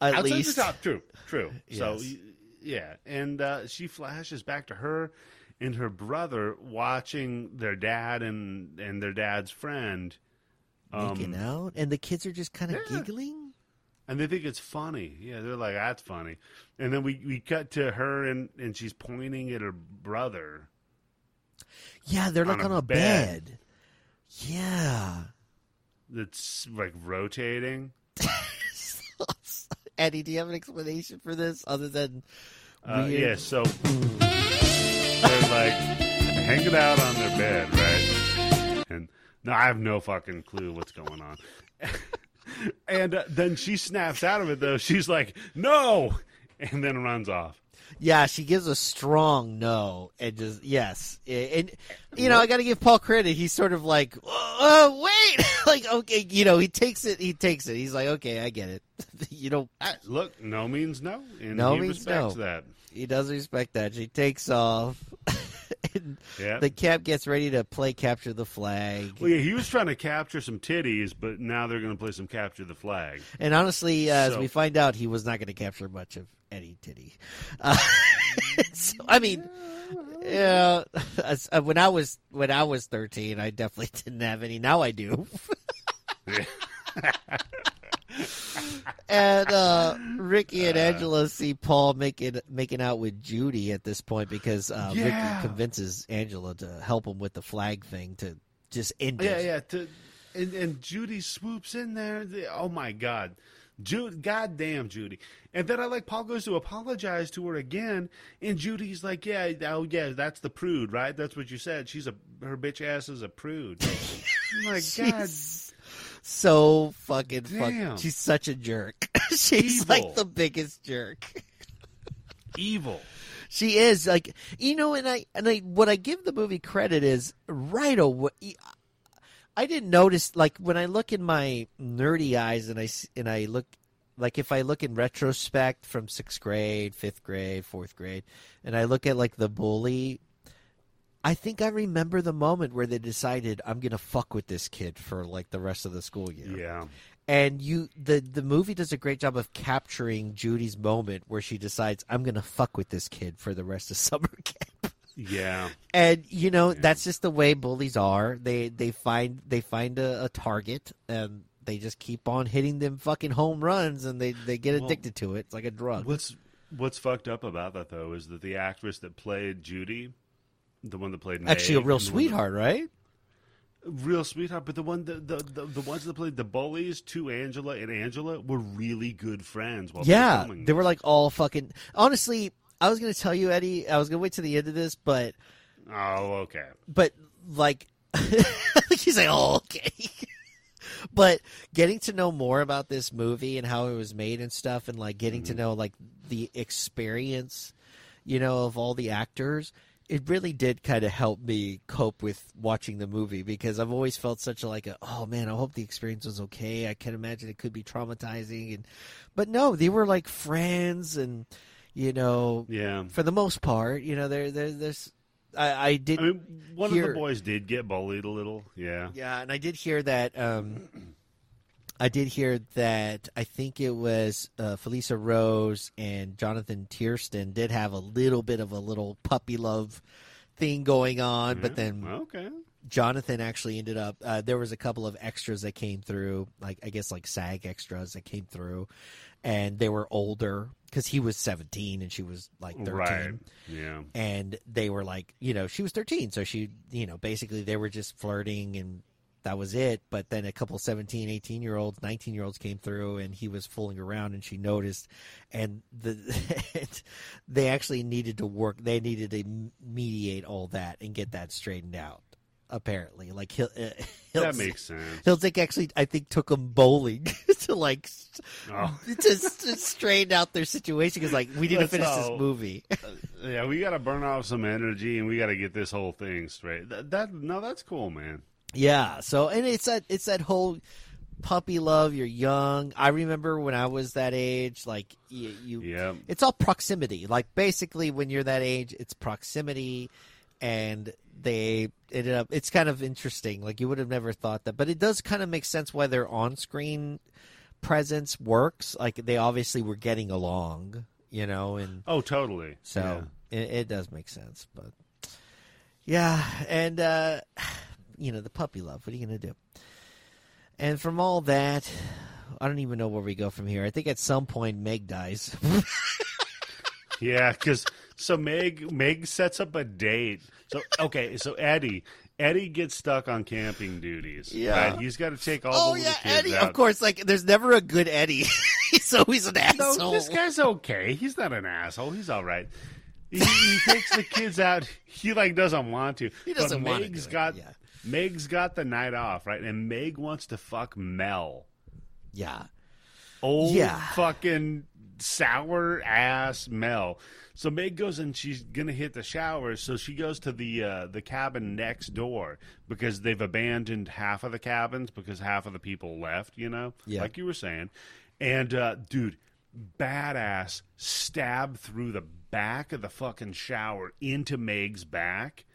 Speaker 3: at
Speaker 4: outside
Speaker 3: least.
Speaker 4: the top. True, true. So
Speaker 3: Yes.
Speaker 4: y- yeah, and uh, she flashes back to her and her brother watching their dad and and their dad's friend,
Speaker 3: Making
Speaker 4: um,
Speaker 3: out, and the kids are just kind of
Speaker 4: yeah.
Speaker 3: giggling.
Speaker 4: and they think it's funny. Yeah, they're like, "That's funny." And then we we cut to her and and she's pointing at her brother.
Speaker 3: Yeah, they're like
Speaker 4: On
Speaker 3: on
Speaker 4: a
Speaker 3: a
Speaker 4: bed.
Speaker 3: bed. Yeah.
Speaker 4: That's like rotating. [LAUGHS]
Speaker 3: Eddie, do you have an explanation for this other than
Speaker 4: Uh,
Speaker 3: weird?
Speaker 4: yeah, so they're like hanging out on their bed, right? And no, I have no fucking clue what's going on. [LAUGHS] and uh, then she snaps out of it, though. She's like, "No," and then runs off.
Speaker 3: Yeah, she gives a strong no, and just yes, and you know I got to give Paul credit. He's sort of like, oh wait, [LAUGHS] like okay, you know he takes it, he takes it. He's like, okay, I get it. [LAUGHS] you know,
Speaker 4: Ah, Look, no means no, and
Speaker 3: No
Speaker 4: he
Speaker 3: means
Speaker 4: respects
Speaker 3: no.
Speaker 4: that.
Speaker 3: he does respect that. She takes off. [LAUGHS] and
Speaker 4: Yeah.
Speaker 3: The cap gets ready to play capture the flag,
Speaker 4: Well, yeah, he was trying to capture some titties, but now they're going to play some capture the flag.
Speaker 3: and honestly, uh, as we find out, he was not going to capture much of Eddie Titty. Uh, [LAUGHS] so, I mean. Yeah, uh, when I was when I was thirteen, I definitely [LAUGHS] didn't have any. Now I do. [LAUGHS] And uh, Ricky and Angela see Paul making making out with Judy at this point because uh,
Speaker 4: Yeah.
Speaker 3: Ricky convinces Angela to help him with the flag thing to just end
Speaker 4: Yeah,
Speaker 3: it.
Speaker 4: yeah. To and and Judy swoops in there. The- Oh my god, Judy, goddamn Judy. And then I like Paul goes to apologize to her again, and Judy's like, "Yeah, oh yeah, that's the prude, right? That's what you said. She's a her bitch ass is a prude." I'm like, [LAUGHS] God,
Speaker 3: so fucking fuck.
Speaker 4: Damn.
Speaker 3: She's such a jerk. [LAUGHS] She's like the biggest jerk.
Speaker 4: evil.
Speaker 3: She is like you know, and I and I what I give the movie credit is right away. I didn't notice like when I look in my nerdy eyes and I and I look like if I look in retrospect from sixth grade, fifth grade, fourth grade, and I look at like the bully. I think I remember the moment where they decided I'm gonna fuck with this kid for like the rest of the school year
Speaker 4: Yeah,
Speaker 3: and you the the movie does a great job of capturing Judy's moment where she decides I'm gonna fuck with this kid for the rest of [LAUGHS] summer camp.
Speaker 4: Yeah,
Speaker 3: And you know that's just the way bullies are. They they find they find a, a target and they just keep on hitting them fucking home runs and they they get
Speaker 4: Well,
Speaker 3: addicted to it. It's like a drug.
Speaker 4: What's what's fucked up about that though is that the actress that played Judy, the one that played
Speaker 3: Actually, a real
Speaker 4: one that-
Speaker 3: sweetheart, right?
Speaker 4: real sweetheart. But the one the, the the the ones that played the bullies, to Angela and Angela, were really good friends. While
Speaker 3: Yeah,
Speaker 4: they were,
Speaker 3: they were like all fucking. Honestly, I was gonna tell you, Eddie. I was gonna wait to the end of this, but
Speaker 4: Oh, okay.
Speaker 3: but like he's [LAUGHS] like, oh, okay. [LAUGHS] but getting to know more about this movie and how it was made and stuff, and like getting to mm-hmm. know like the experience, you know, of all the actors, it really did kind of help me cope with watching the movie because I've always felt such a like a oh man, I hope the experience was okay. I can imagine it could be traumatizing, and but no, they were like friends and. You know,
Speaker 4: Yeah.
Speaker 3: for the most part, you know, there, there, there's, I, I did
Speaker 4: I mean, one
Speaker 3: hear-
Speaker 4: of the boys did get bullied a little. Yeah.
Speaker 3: Yeah, and I did hear that. Um, [CLEARS THROAT] I did hear that. I think it was uh, Felissa Rose and Jonathan Tiersten did have a little bit of a little puppy love thing going on, but then
Speaker 4: okay.
Speaker 3: Jonathan actually ended up. Uh, there was a couple of extras that came through, like I guess like SAG extras that came through, and they were older because he was seventeen and she was like thirteen
Speaker 4: Right. Yeah.
Speaker 3: and they were like, you know, she was 13, so she, you know, basically they were just flirting and that was it. But then a couple 17, 18 year olds, 19 year olds came through and he was fooling around and she noticed. And the [LAUGHS] they actually needed to work, they needed to mediate all that and get that straightened out, apparently. Like, he'll, uh, [LAUGHS] he'll
Speaker 4: That makes sense.
Speaker 3: Hiltzik actually, I think, took them bowling [LAUGHS] to like
Speaker 4: Oh. [LAUGHS]
Speaker 3: to, to straighten out their situation because like we need to finish this movie.
Speaker 4: Yeah, we got to burn off some energy and we got to get this whole thing straight. That, that no, that's cool, man.
Speaker 3: Yeah. So and it's that it's that whole puppy love. You're young. I remember when I was that age. Like you, you
Speaker 4: Yeah.
Speaker 3: it's all proximity. Like basically, when you're that age, it's proximity, and they ended up. It's kind of interesting. Like you would have never thought that, but it does kind of make sense why their on-screen presence works. Like they obviously were getting along, you know, and
Speaker 4: Oh, totally.
Speaker 3: so it, it does make sense. But yeah, and uh, [SIGHS] you know the puppy love. What are you gonna do? And from all that, I don't even know where we go from here. I think at some point Meg dies. [LAUGHS]
Speaker 4: Yeah, because so Meg Meg sets up a date. So okay, so Eddie Eddie gets stuck on camping duties.
Speaker 3: Yeah.
Speaker 4: right? he's got to take all
Speaker 3: oh
Speaker 4: the
Speaker 3: yeah, Eddie.
Speaker 4: out.
Speaker 3: Of course, like there's never a good Eddie. [LAUGHS] He's always an
Speaker 4: No,
Speaker 3: asshole.
Speaker 4: this guy's okay. He's not an asshole. He's all right. He, he takes the kids out. He like doesn't want to.
Speaker 3: He doesn't
Speaker 4: but
Speaker 3: want to
Speaker 4: Meg's
Speaker 3: it,
Speaker 4: got
Speaker 3: yeah.
Speaker 4: Meg's got the night off, right? And Meg wants to fuck Mel.
Speaker 3: yeah,
Speaker 4: old
Speaker 3: Yeah.
Speaker 4: fucking sour ass Mel. So Meg goes and she's gonna hit the shower, so she goes to the uh, the cabin next door because they've abandoned half of the cabins because half of the people left. You know,
Speaker 3: Yeah.
Speaker 4: like you were saying. And uh, dude, badass stab through the back of the fucking shower into Meg's back.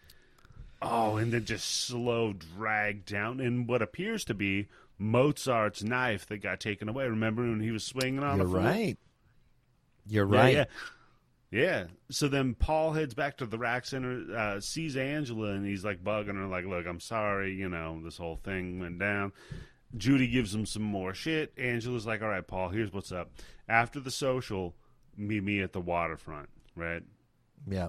Speaker 4: Oh, and then just slow drag down in what appears to be Mozart's knife that got taken away. Remember when he was swinging on
Speaker 3: you're
Speaker 4: a fool?
Speaker 3: right. You're
Speaker 4: Yeah,
Speaker 3: right.
Speaker 4: Yeah, yeah. So then Paul heads back to the rack center, uh, sees Angela, and he's like bugging her, like, "Look, I'm sorry, you know, this whole thing went down." Judy gives him some more shit. Angela's like, "All right, Paul, here's what's up. After the social, meet me at the waterfront." Right?
Speaker 3: yeah.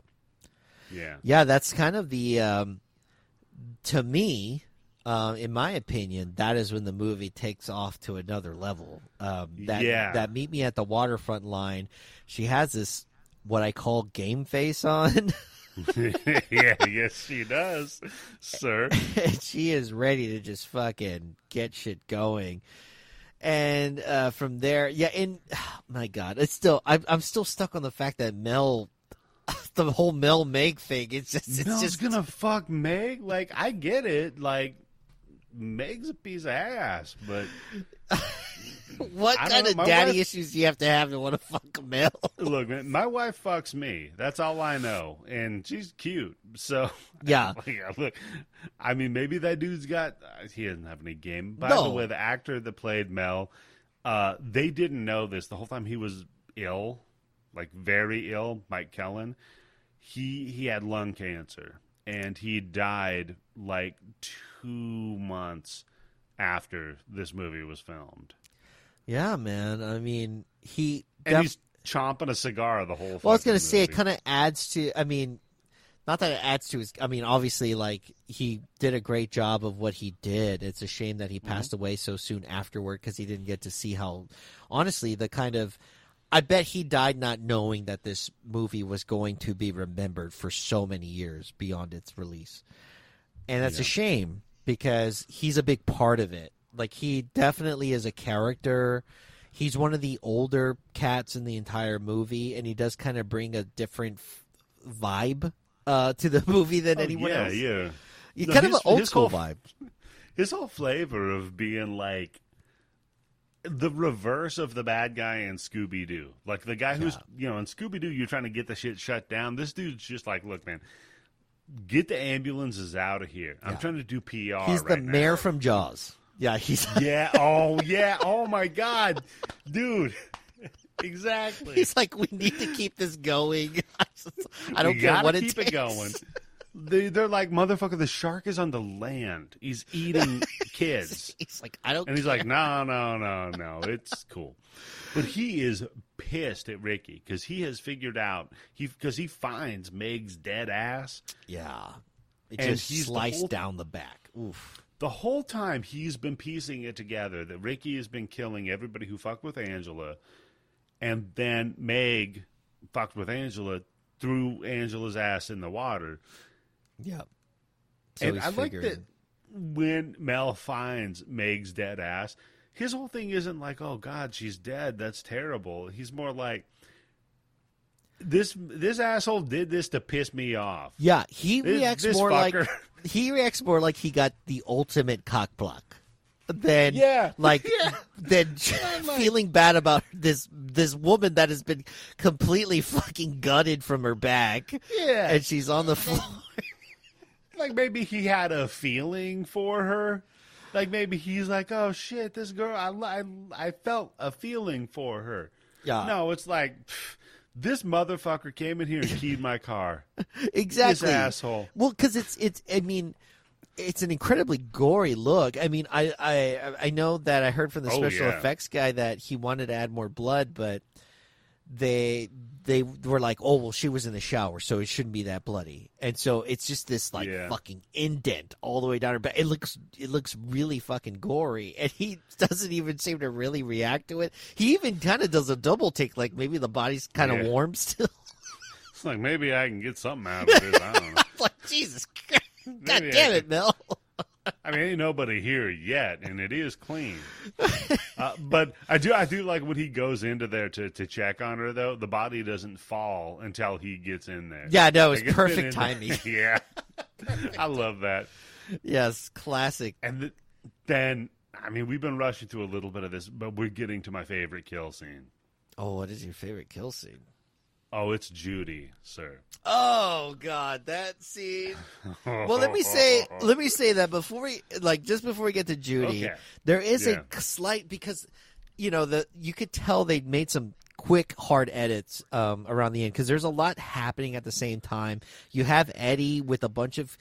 Speaker 4: Yeah.
Speaker 3: Yeah, that's kind of the um to me, uh, in my opinion, that is when the movie takes off to another level. Um, that
Speaker 4: Yeah.
Speaker 3: that meet me at the waterfront line. She has this what I call game face on. [LAUGHS]
Speaker 4: yeah, yes, she does, sir.
Speaker 3: and she is ready to just fucking get shit going. And uh, from there, yeah, and oh [SIGHS] my God, it's still I'm I'm still stuck on the fact that Mel, [LAUGHS] the whole Mel Meg thing. It's just it's
Speaker 4: Mel's
Speaker 3: just
Speaker 4: gonna fuck Meg. Like, I get it. Like, Meg's a piece of ass, but [LAUGHS] [LAUGHS]
Speaker 3: what kind of daddy
Speaker 4: wife-
Speaker 3: issues do you have to have to want to fuck Mel? [LAUGHS]
Speaker 4: look, man, my wife fucks me. That's all I know, and she's cute. So, [LAUGHS]
Speaker 3: Yeah.
Speaker 4: like, look, I mean, maybe that dude's got. uh, He doesn't have any game. By
Speaker 3: No.
Speaker 4: the way, the actor that played Mel, uh, they didn't know this the whole time he was ill, like very ill. Mike Kellin, he he had lung cancer, and he died like two months after this movie was filmed.
Speaker 3: Yeah, man. I mean, he.
Speaker 4: And
Speaker 3: def-
Speaker 4: he's chomping a cigar the whole.
Speaker 3: well, I was gonna say it kind of adds to. I mean, not that it adds to his. I mean, obviously, like he did a great job of what he did. It's a shame that he
Speaker 4: Mm-hmm.
Speaker 3: passed away so soon afterward because he didn't get to see how. Honestly, the kind of. I bet he died not knowing that this movie was going to be remembered for so many years beyond its release. And that's a shame because he's a big part of it. Like he definitely is a character. He's one of the older cats in the entire movie, and he does kind of bring a different f- vibe uh, to the [LAUGHS] movie than
Speaker 4: Oh,
Speaker 3: anyone
Speaker 4: yeah,
Speaker 3: else.
Speaker 4: yeah.
Speaker 3: You
Speaker 4: No,
Speaker 3: kind of
Speaker 4: his-
Speaker 3: an old school
Speaker 4: whole-
Speaker 3: vibe.
Speaker 4: His whole flavor of being like the reverse of the bad guy in Scooby Doo. Like the guy who's, you know, in Scooby Doo, you're trying to get the shit shut down. This dude's just like, look, man, get the ambulances out of here. I'm
Speaker 3: Yeah.
Speaker 4: trying to do PR.
Speaker 3: He's the
Speaker 4: right now."
Speaker 3: mayor from Jaws. Yeah, he's [LAUGHS]
Speaker 4: Yeah. Oh, yeah. Oh, my God. Dude. Exactly.
Speaker 3: he's like we need to keep this going. [LAUGHS] I don't
Speaker 4: We
Speaker 3: care what it
Speaker 4: keep
Speaker 3: takes.
Speaker 4: it going. They, they're like, motherfucker, the shark is on the land. He's eating [LAUGHS] kids.
Speaker 3: He's like I don't.
Speaker 4: And he's
Speaker 3: care.
Speaker 4: like, no, no, no, no, it's cool. But he is pissed at Ricky because he has figured out he because he finds Meg's dead ass.
Speaker 3: yeah, it
Speaker 4: And
Speaker 3: just
Speaker 4: he's the
Speaker 3: sliced
Speaker 4: whole-
Speaker 3: down the back. Oof.
Speaker 4: The whole time he's been piecing it together that Ricky has been killing everybody who fucked with Angela, and then Meg fucked with Angela, threw Angela's ass in the water.
Speaker 3: Yeah. So
Speaker 4: and I like that when Mel finds Meg's dead ass, his whole thing isn't like, "Oh God, she's dead. That's terrible." He's more like, "This this asshole did this to piss me off."
Speaker 3: Yeah, he
Speaker 4: This-
Speaker 3: reacts
Speaker 4: this
Speaker 3: more like
Speaker 4: fucker.
Speaker 3: He reacts more like he got the ultimate cock block than
Speaker 4: Yeah, [LAUGHS]
Speaker 3: like
Speaker 4: yeah.
Speaker 3: than [LAUGHS] oh,
Speaker 4: like-
Speaker 3: feeling bad about this this woman that has been completely fucking gutted from her back
Speaker 4: Yeah,
Speaker 3: and she's on the floor. [LAUGHS]
Speaker 4: like maybe he had a feeling for her. Like maybe he's like, "Oh shit, this girl. I I, I felt a feeling for her."
Speaker 3: Yeah.
Speaker 4: No, it's like. pff, This motherfucker came in here and keyed my car. [LAUGHS]
Speaker 3: exactly.
Speaker 4: This asshole.
Speaker 3: Well, because it's it's. I mean, it's an incredibly gory look. I mean, I I I know that I heard from the
Speaker 4: Oh,
Speaker 3: special
Speaker 4: yeah.
Speaker 3: effects guy that he wanted to add more blood, but they they were like, oh well, she was in the shower, so it shouldn't be that bloody, and so it's just this like
Speaker 4: Yeah.
Speaker 3: fucking indent all the way down her back. It looks it looks really fucking gory, and he [LAUGHS] doesn't even seem to really react to it. He even kind of does a double take, like maybe the body's kind of
Speaker 4: Yeah.
Speaker 3: warm still. [LAUGHS]
Speaker 4: It's like maybe I can get something out of this. I don't know. [LAUGHS]
Speaker 3: like Jesus, Christ. God
Speaker 4: Maybe
Speaker 3: damn it, Mel.
Speaker 4: I mean, ain't nobody here yet, and it is clean. Uh, but I do, I do like when he goes into there to, to check on her. Though the body doesn't fall until he gets in there.
Speaker 3: Yeah, no, it's
Speaker 4: Like,
Speaker 3: perfect
Speaker 4: in-
Speaker 3: timing. [LAUGHS]
Speaker 4: yeah, I love that.
Speaker 3: Yes, classic.
Speaker 4: And th- then, I mean, we've been rushing through a little bit of this, but we're getting to my favorite kill scene.
Speaker 3: Oh, what is your favorite kill scene?
Speaker 4: Oh, it's Judy, sir.
Speaker 3: Oh God, that scene. [LAUGHS] Well, let me say, let me say that before we like just before we get to Judy,
Speaker 4: Okay.
Speaker 3: there is
Speaker 4: Yeah.
Speaker 3: a slight because you know the you could tell they made some quick hard edits um, around the end because there's a lot happening at the same time. You have Eddie with a bunch of,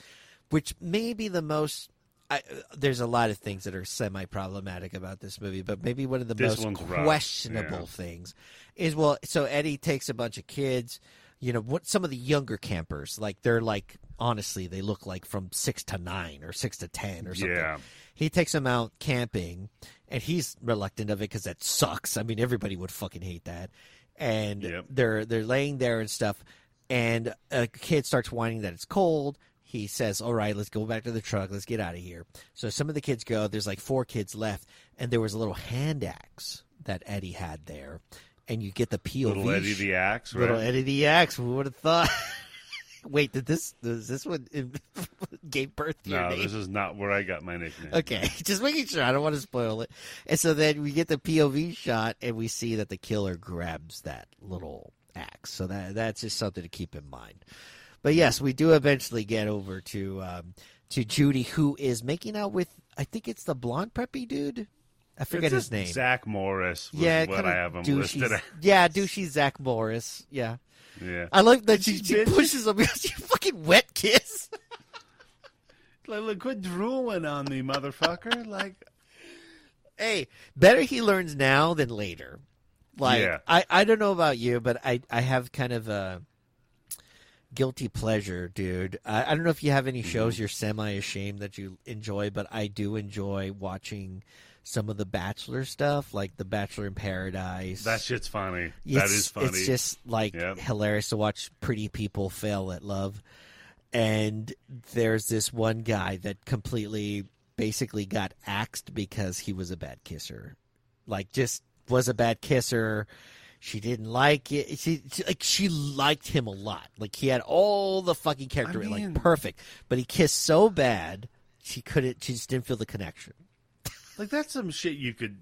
Speaker 3: which may be the most. I, there's a lot of things that are semi problematic about this movie, but maybe one of the
Speaker 4: This
Speaker 3: most questionable
Speaker 4: yeah.
Speaker 3: things is well. So Eddie takes a bunch of kids. you know what some of the younger campers like they're like honestly they look like from six to nine or six to ten or something
Speaker 4: Yeah.
Speaker 3: he takes them out camping and he's reluctant of it because that sucks i mean everybody would fucking hate that and
Speaker 4: Yep.
Speaker 3: they're they're laying there and stuff and a kid starts whining that it's cold he says all right let's go back to the truck let's get out of here so some of the kids go there's like four kids left and there was a little hand axe that eddie had there and you get the POV.
Speaker 4: Little Eddie the Axe, right?
Speaker 3: Little Eddie the Axe. Who would have thought? [LAUGHS] Wait, did this does this one [LAUGHS] gave birth to your
Speaker 4: no, this is not where I got my nickname.
Speaker 3: Okay, [LAUGHS] just making sure. I don't want to spoil it. And so then we get the POV shot, and we see that the killer grabs that little axe. So that that's just something to keep in mind. But yes, we do eventually get over to um, to Judy, who is making out with I think it's the blonde preppy dude. I forget
Speaker 4: It's
Speaker 3: his name.
Speaker 4: Zach Morris.
Speaker 3: Yeah,
Speaker 4: what I have him listed. [LAUGHS] as.
Speaker 3: Yeah, douchey Zach Morris. Yeah.
Speaker 4: Yeah,
Speaker 3: I like that she,
Speaker 4: She
Speaker 3: she pushes him [LAUGHS] because you fucking wet kiss. [LAUGHS]
Speaker 4: like, look, quit drooling on me, motherfucker. Like,
Speaker 3: hey, better he learns now than later. Like
Speaker 4: Yeah.
Speaker 3: I, I don't know about you, but I, I have kind of a guilty pleasure, dude. I, I don't know if you have any
Speaker 4: Mm-hmm.
Speaker 3: shows you're semi ashamed that you enjoy, but I do enjoy watching some of the Bachelor stuff, like The Bachelor in Paradise.
Speaker 4: that shit's funny.
Speaker 3: It's,
Speaker 4: that is funny.
Speaker 3: It's just like
Speaker 4: Yep.
Speaker 3: hilarious to watch pretty people fail at love. And there's this one guy that completely basically got axed because he was a bad kisser. Like just was a bad kisser. She didn't like it. She, she like she liked him a lot. Like he had all the fucking character
Speaker 4: I mean-
Speaker 3: like perfect, but he kissed so bad she couldn't. She just didn't feel the connection.
Speaker 4: like that's some shit you could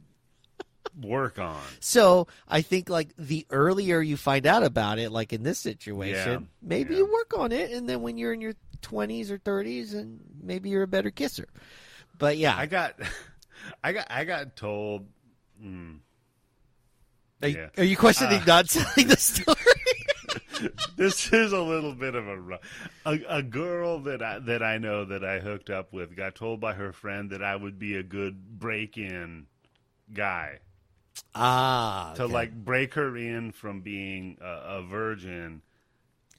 Speaker 4: work on.
Speaker 3: So I think like the earlier you find out about it, like in this situation,
Speaker 4: Yeah,
Speaker 3: maybe
Speaker 4: yeah.
Speaker 3: you work on it, and then when you're in your twenties or thirties, and maybe you're a better kisser. But yeah,
Speaker 4: I got, [LAUGHS] I got, I got told. Mm,
Speaker 3: are, you,
Speaker 4: yeah.
Speaker 3: are you questioning
Speaker 4: Uh,
Speaker 3: not telling the story? [LAUGHS]
Speaker 4: this is a little bit of a, a a girl that I that I know that I hooked up with got told by her friend that I would be a good break in guy
Speaker 3: ah,
Speaker 4: to
Speaker 3: okay.
Speaker 4: like break her in from being a, a virgin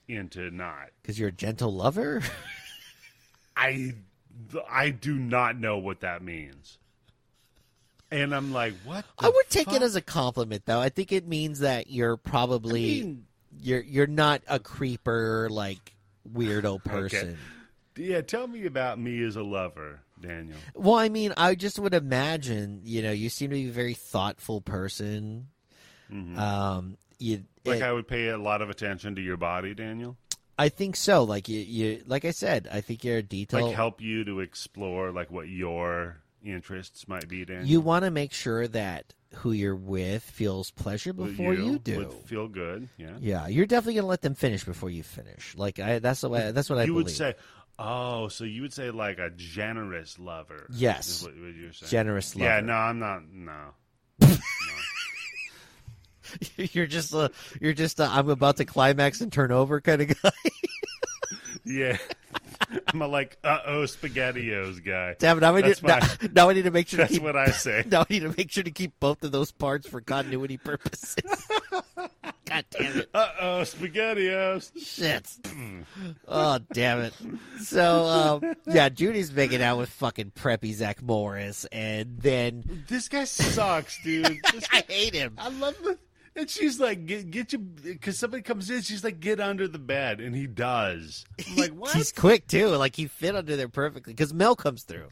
Speaker 4: into not.
Speaker 3: because you're a gentle lover. [LAUGHS]
Speaker 4: I I do not know what that means. And I'm like, what?
Speaker 3: I would take
Speaker 4: fuck?
Speaker 3: it as a compliment, though. I think it means that you're probably
Speaker 4: I mean,
Speaker 3: you're you're not a creeper like weirdo [LAUGHS] person.
Speaker 4: yeah. Tell me about me as a lover, Daniel.
Speaker 3: Well, I mean, I just would imagine, you know, you seem to be a very thoughtful person. Um, you,
Speaker 4: Mm-hmm. Like
Speaker 3: it-
Speaker 4: I would pay a lot of attention to your body, Daniel.
Speaker 3: I think so. Like you, you, like I said, I think you're a detail.
Speaker 4: Like help you to explore like what your interests might be, Daniel.
Speaker 3: you want to make sure that who you're with feels pleasure before you, do.
Speaker 4: would feel good. Yeah.
Speaker 3: yeah, you're definitely gonna let them finish before you finish. Like I, that's the way. That's what I
Speaker 4: you
Speaker 3: believe.
Speaker 4: would say, oh, so you would say like a generous lover.
Speaker 3: Yes.
Speaker 4: What, what
Speaker 3: generous lover.
Speaker 4: Yeah. No, I'm not. No. [LAUGHS]
Speaker 3: you're just a, you're just a, I'm about to climax and turn over kind of guy. [LAUGHS]
Speaker 4: Yeah. [LAUGHS] I'm a like uh oh spaghettios guy.
Speaker 3: Damn it! Now, I need,
Speaker 4: That's
Speaker 3: now, [LAUGHS] now need to make sure to
Speaker 4: That's
Speaker 3: keep.
Speaker 4: what I say. [LAUGHS]
Speaker 3: Now I need to make sure to keep both of those parts for continuity purposes. God damn it!
Speaker 4: Uh oh spaghettios.
Speaker 3: Shit. Oh damn it. So um, yeah, Judy's making out with fucking preppy Zach Morris, and then
Speaker 4: This guy sucks, dude. This
Speaker 3: I hate him.
Speaker 4: I love the. And she's like, get, get you, because somebody comes in. She's like, get under the bed, and he does. I'm like, [LAUGHS] what?
Speaker 3: He's quick too. Like he fit under there perfectly because Mel comes through.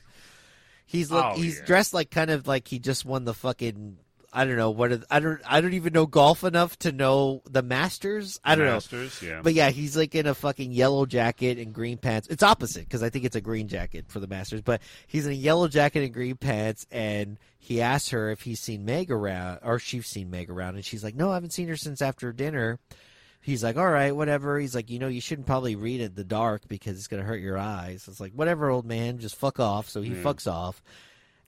Speaker 3: He's look,
Speaker 4: Oh,
Speaker 3: he's
Speaker 4: yeah.
Speaker 3: dressed like kind of like he just won the fucking. I don't know what. I don't. I don't even know golf enough to know the Masters. I don't know.
Speaker 4: Masters, yeah.
Speaker 3: But yeah, he's like in a fucking yellow jacket and green pants. It's opposite because I think it's a green jacket for the Masters. But he's in a yellow jacket and green pants, and he asks her if he's seen Meg around or she's seen Meg around, and she's like, "No, I haven't seen her since after dinner." He's like, "All right, whatever." He's like, "You know, you shouldn't probably read it in the dark because it's gonna hurt your eyes." It's like, "Whatever, old man, just fuck off." So he
Speaker 4: Yeah.
Speaker 3: fucks off,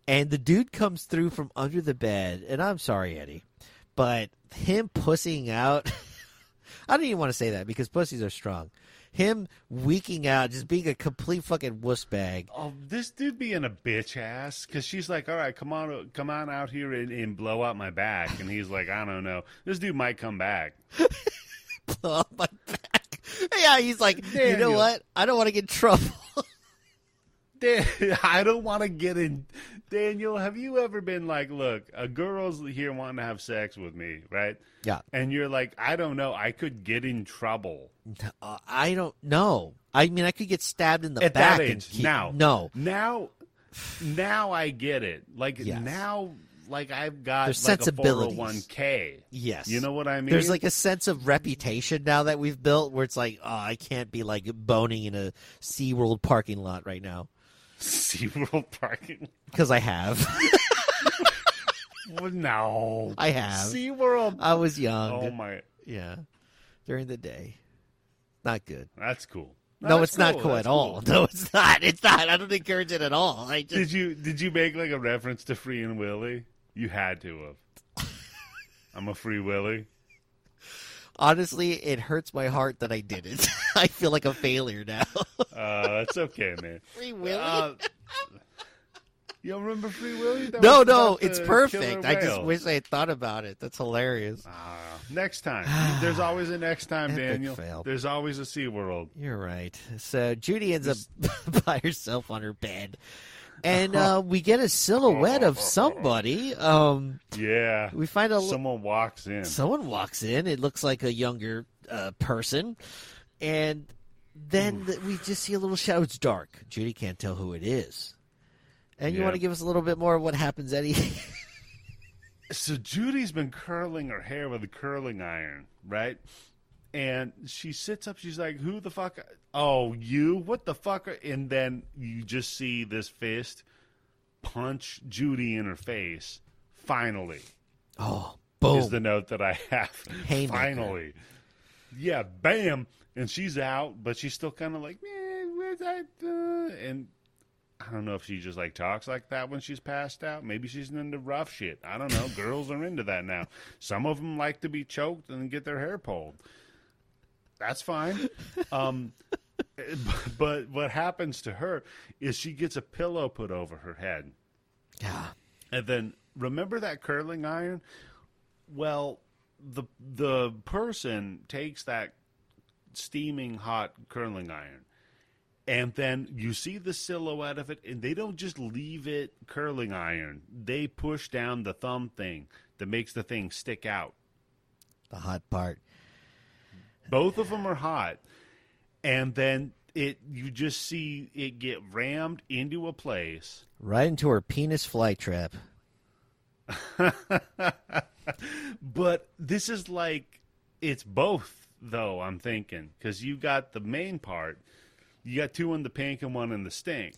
Speaker 3: and the dude comes through from under the bed, and I'm sorry, Eddie, but him pussing out. [LAUGHS] I don't even want to say that because pussies are strong. Him weaking out, just being a complete fucking wuss bag.
Speaker 4: Oh, this dude being a bitch ass because she's like, all right, come on, come on out here and, and blow out my back, and he's like, I don't know, this dude might come back. [LAUGHS]
Speaker 3: blow up my back. [LAUGHS] yeah, he's like, you know what? I don't want to get in trouble.
Speaker 4: Dan, [LAUGHS] I don't want to get in. Daniel, have you ever been like, look, a girl's here wanting to have sex with me, right?
Speaker 3: yeah,
Speaker 4: And you're like, I don't know, I could get in trouble.
Speaker 3: uh, I don't know. I mean, I could get stabbed in the
Speaker 4: At
Speaker 3: back
Speaker 4: that
Speaker 3: and
Speaker 4: age,
Speaker 3: keep-
Speaker 4: now,
Speaker 3: no.
Speaker 4: now, now I get it. Like
Speaker 3: Yes.
Speaker 4: now, like I've got
Speaker 3: There's
Speaker 4: like a
Speaker 3: sensibilities.
Speaker 4: 401k.
Speaker 3: Yes.
Speaker 4: You know what I mean?
Speaker 3: There's like a sense of reputation now that we've built where it's like, oh, I can't be like boning in a SeaWorld parking lot right now.
Speaker 4: SeaWorld parking.
Speaker 3: Because I have.
Speaker 4: Well, no,
Speaker 3: I have.
Speaker 4: SeaWorld.
Speaker 3: I was young.
Speaker 4: Oh my,
Speaker 3: Yeah. During the day. Not good.
Speaker 4: that's cool.
Speaker 3: No, it's not cool
Speaker 4: That's
Speaker 3: at all. No, it's not. It's not. I don't encourage it at all. I just
Speaker 4: Did you did you make like a reference to Free and Willy? You had to have. I'm a Free Willy.
Speaker 3: Honestly, it hurts my heart that I didn't. [LAUGHS] I feel like a failure now. [LAUGHS]
Speaker 4: Uh, that's okay, man. [LAUGHS]
Speaker 3: Free Willy?
Speaker 4: Uh, you don't remember Free Willy? That
Speaker 3: no, no, it's perfect. I just wish I had thought about it. That's hilarious.
Speaker 4: Ah, next time. There's always a next time, [SIGHS]
Speaker 3: Epic
Speaker 4: Daniel.
Speaker 3: fail.
Speaker 4: There's always a SeaWorld.
Speaker 3: You're right. So Judy ends up by herself on her bed. And uh, [LAUGHS] we get a silhouette of somebody. Um,
Speaker 4: Yeah.
Speaker 3: we find a
Speaker 4: Someone walks in.
Speaker 3: someone walks in. It looks like a younger uh, person, and then th- we just see a little shadow. It's dark. Judy can't tell who it is. And you
Speaker 4: Yeah.
Speaker 3: want to give us a little bit more of what happens, Eddie? [LAUGHS]
Speaker 4: So Judy's been curling her hair with a curling iron, right? And she sits up. She's like, "Who the fuck? Oh, you? What the fuck?" And then you just see this fist punch Judy in her face. Finally,
Speaker 3: oh, boom is
Speaker 4: the note that I have. Finally, yeah, bam, and she's out, but she's still kind of like, "Eh, where's that?" Uh? And I don't know if she just like talks like that when she's passed out. Maybe she's into rough shit. I don't know. Girls are into that now. Some of them like to be choked and get their hair pulled. That's fine. Um, [LAUGHS] but what happens to her is she gets a pillow put over her head.
Speaker 3: yeah.
Speaker 4: And then remember that curling iron? Well, the the person takes that steaming hot curling iron and then you see the silhouette of it and they don't just leave it curling iron. They push down the thumb thing that makes the thing stick out.
Speaker 3: The hot part.
Speaker 4: Both of them are hot. And then it you just see it get rammed into a place
Speaker 3: Right into her penis fly trap. [LAUGHS]
Speaker 4: But this is like it's both though. I'm thinking because you got the main part, you got two in the pink and one in the stink